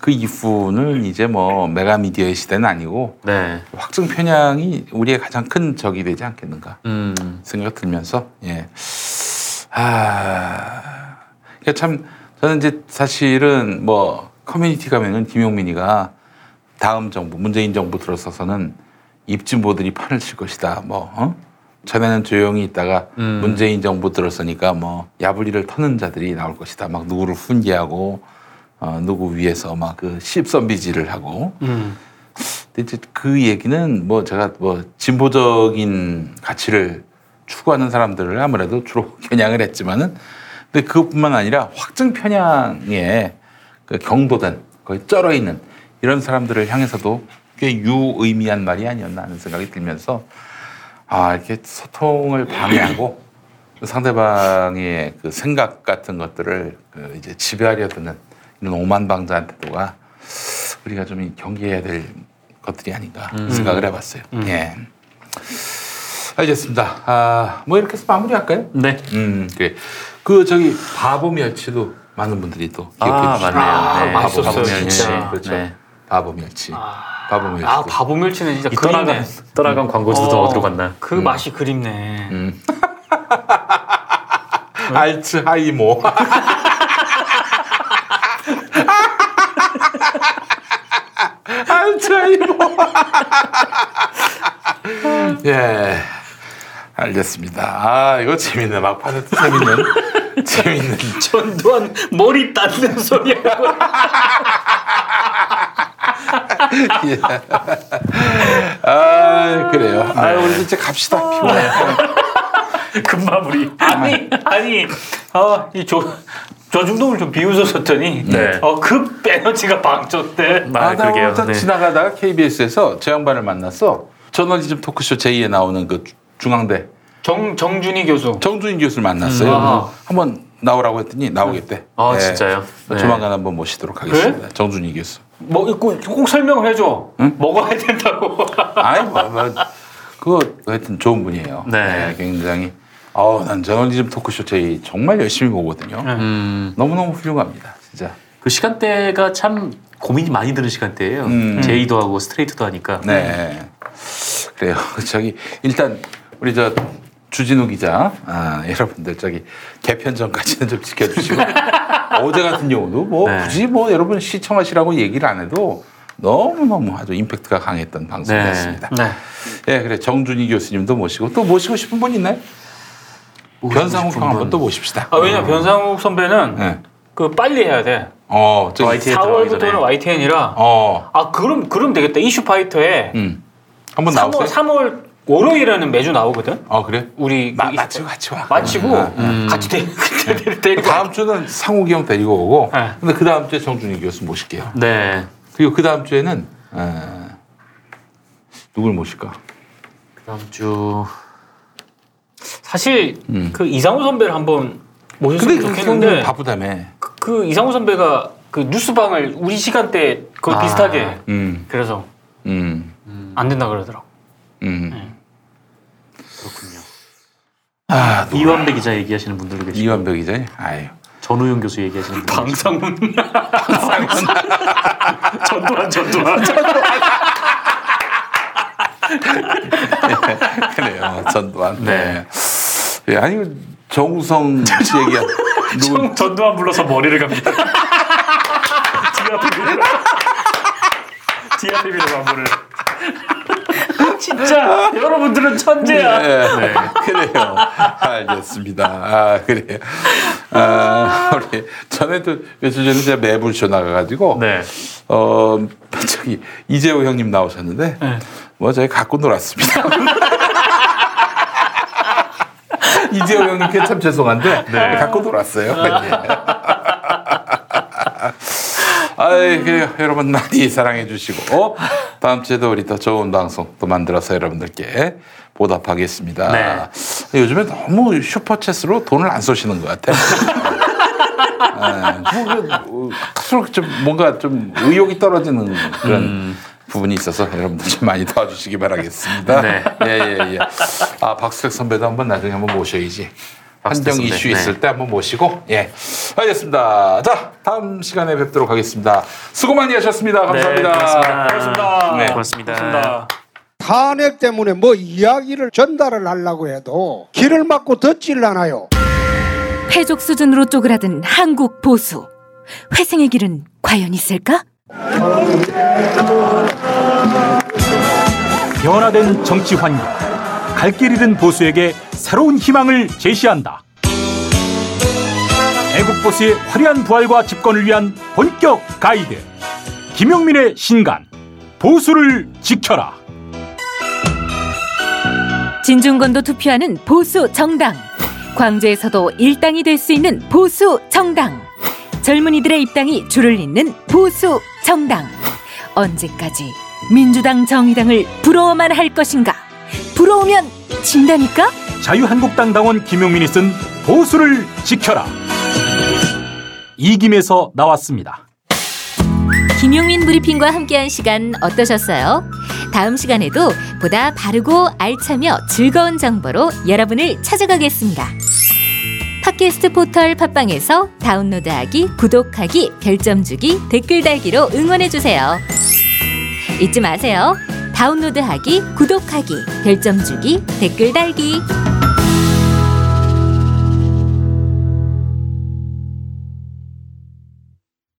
그 이후는 이제 뭐 메가미디어의 시대는 아니고 네. 확증 편향이 우리의 가장 큰 적이 되지 않겠는가 음. 생각 들면서 예. 아, 그러니까 참 저는 이제 사실은 뭐 커뮤니티 가면은 김용민이가 다음 정부 문재인 정부 들어서서는 입진보들이 판을 칠 것이다. 뭐 어? 전에는 조용히 있다가 음. 문재인 정부 들어서니까 뭐 야부리를 터는 자들이 나올 것이다. 막 누구를 훈계하고 어, 누구 위해서 막 그 십선비질을 하고 음. 근데 이제 그 얘기는 뭐 제가 뭐 진보적인 가치를 추구하는 사람들을 아무래도 주로 겨냥을 했지만은 근데 그것뿐만 아니라 확증 편향에 그 경도된 거의 쩔어 있는 이런 사람들을 향해서도 꽤 유의미한 말이 아니었나 하는 생각이 들면서 아 이렇게 소통을 방해하고 상대방의 그 생각 같은 것들을 그 이제 지배하려 드는 이런 오만방자한 태도가 우리가 좀 경계해야 될 것들이 아닌가 생각을 해봤어요. 예. 알겠습니다. 아, 뭐 이렇게 해서 마무리할까요? 네. 음, 그래. 그 저기 바보 멸치도 많은 분들이 또 기억해 아, 주시죠. 맞네요. 아, 네. 바보. 멸치. 그렇죠. 네. 바보 멸치. 바보 멸치. 아 바보 멸치는 진짜 이 그립네. 떠나간 떠나간 광고도 더 어디로 갔나? 그 맛이 그립네. 음. 알츠하이모. 알츠하이모. 예. 알겠습니다. 아, 이거 재밌네. 막판에 또 재밌는, 재밌는. 전두환 머리 닦는 소리하고 예. 아, 그래요. 아, 우리 이제 갑시다. 피곤해. 금마무리. 아니 아니 아이조 조중동을 좀 비웃었었더니 네. 어그 에너지가 방쳤대. 아, 아, 나 그러게요. 오늘 네. 지나가다가 KBS에서 저 양반을 만났어. 저널리즘 토크쇼 제2에 나오는 그 주- 중앙대 정 정준희 교수. 정준인 교수를 만났어요. 음. 한번 나오라고 했더니 나오겠대. 아, 네. 진짜요? 네. 조만간 한번 모시도록 하겠습니다. 정준희 교수. 뭐 이거 꼭 설명을 해줘. 응? 먹어야 된다고. 아이 뭐, 뭐 그거 하여튼 좋은 분이에요. 네. 굉장히. 어, 난 저널리즘 토크쇼 제2 정말 열심히 보거든요. 음. 너무 너무 훌륭합니다. 진짜. 그 시간대가 참 고민이 많이 드는 시간대예요. 음. 제이도 하고 스트레이트도 하니까. 네. 그래요. 저기 일단 우리 저 주진우 기자, 아, 여러분들 저기 개편 전까지는 좀 지켜주시고 어제 같은 경우도 뭐 네. 굳이 뭐 여러분 시청하시라고 얘기를 안 해도 너무 너무 아주 임팩트가 강했던 방송이었습니다. 네. 예, 그래 정준희 교수님도 모시고 또 모시고 싶은 분 있나요? 변상욱 형 한번 또 모십시다. 아 왜냐 변상욱 선배는 네. 그 빨리 해야 돼. 어, 저기 YTN 들어가기 전에. 4월부터는 YTN이라. 어, 아 그럼 그럼 되겠다. 이슈 파이터에 음, 한번 3월 나오세요. 3월 월 요일에는 매주 나오거든. 어, 그래? 우리 마, 그 마치고 같이 와. 마치고 음. 같이 데, 데, 데리고 다음 주는 상욱이 형 데리고 오고, 네. 근데 그 다음 주에 정준희 교수 모실게요. 네. 그리고 그 다음 주에는 어, 누굴 모실까? 다음 주 사실 음. 그 이상우 선배를 한번 모셨으면 그 좋겠는데 바쁘다며. 그, 그 이상우 선배가 그 뉴스방을 우리 시간대 거의 아. 비슷하게 음, 그래서 음, 안 된다 그러더라고. 음. 그렇군요. 아, 누- 이완배 기자 얘기하시는 분들도 계시고 이완벽 기자님. 아유. 전우용 교수 얘기하시는 분들 방상훈 전두환 전두환 그래요. 전두환. 네. 네. 예, 아니 정우성 씨 얘기한 누구? 전두환 불러서 머리를 갑니다. 디아피비로 디아피비로 광고를 진짜 여러분들은 천재야. 네, 네. 그래요. 알겠습니다. 아, 그래요. 아, 우리 전에도 며칠 전에 제가 매불쇼 나가가지고 네. 어 저기 이재호 형님 나오셨는데 네. 뭐 저희 갖고 놀았습니다. 이재호 형님께 참 죄송한데 네. 갖고 돌았어요. 그래요 여러분 많이 사랑해 주시고 어? 다음 주에도 우리 더 좋은 방송 또 만들어서 여러분들께 보답하겠습니다. 네. 요즘에 너무 슈퍼챗으로 돈을 안 쏘시는 것 같아요. 네, 뭐, 그, 어, 할수록 좀 뭔가 좀 의욕이 떨어지는 그런 부분이 있어서 여러분들 좀 많이 도와주시기 바라겠습니다. 네. 예 예 예. 아 박수택 선배도 한번 나중에 한번 모셔야지. 한정 이슈 네. 있을 때 한번 모시고 예 알겠습니다. 자 다음 시간에 뵙도록 하겠습니다. 수고 많이 하셨습니다. 감사합니다. 네, 고맙습니다. 고맙습니다. 네. 고맙습니다. 고맙습니다. 탄핵 때문에 뭐 이야기를 전달을 하려고 해도 길을 막고 듣질 않아요. 패족 수준으로 쪼그라든 한국 보수. 회생의 길은 과연 있을까? 변화된 정치 환경, 갈 길 잃은 보수에게 새로운 희망을 제시한다. 애국 보수의 화려한 부활과 집권을 위한 본격 가이드. 김용민의 신간, 보수를 지켜라. 진중권도 투표하는 보수 정당. 광주에서도 일당이 될 수 있는 보수 정당. 젊은이들의 입당이 줄을 잇는 보수 정당. 언제까지 민주당 정의당을 부러워만 할 것인가? 부러우면 진다니까? 자유한국당 당원 김용민이 쓴 보수를 지켜라. 이김에서 나왔습니다. 김용민 브리핑과 함께한 시간 어떠셨어요? 다음 시간에도 보다 바르고 알차며 즐거운 정보로 여러분을 찾아가겠습니다. 팟캐스트 포털 팟빵에서 다운로드하기, 구독하기, 별점 주기, 댓글 달기로 응원해주세요. 잊지 마세요. 다운로드하기, 구독하기, 별점 주기, 댓글 달기.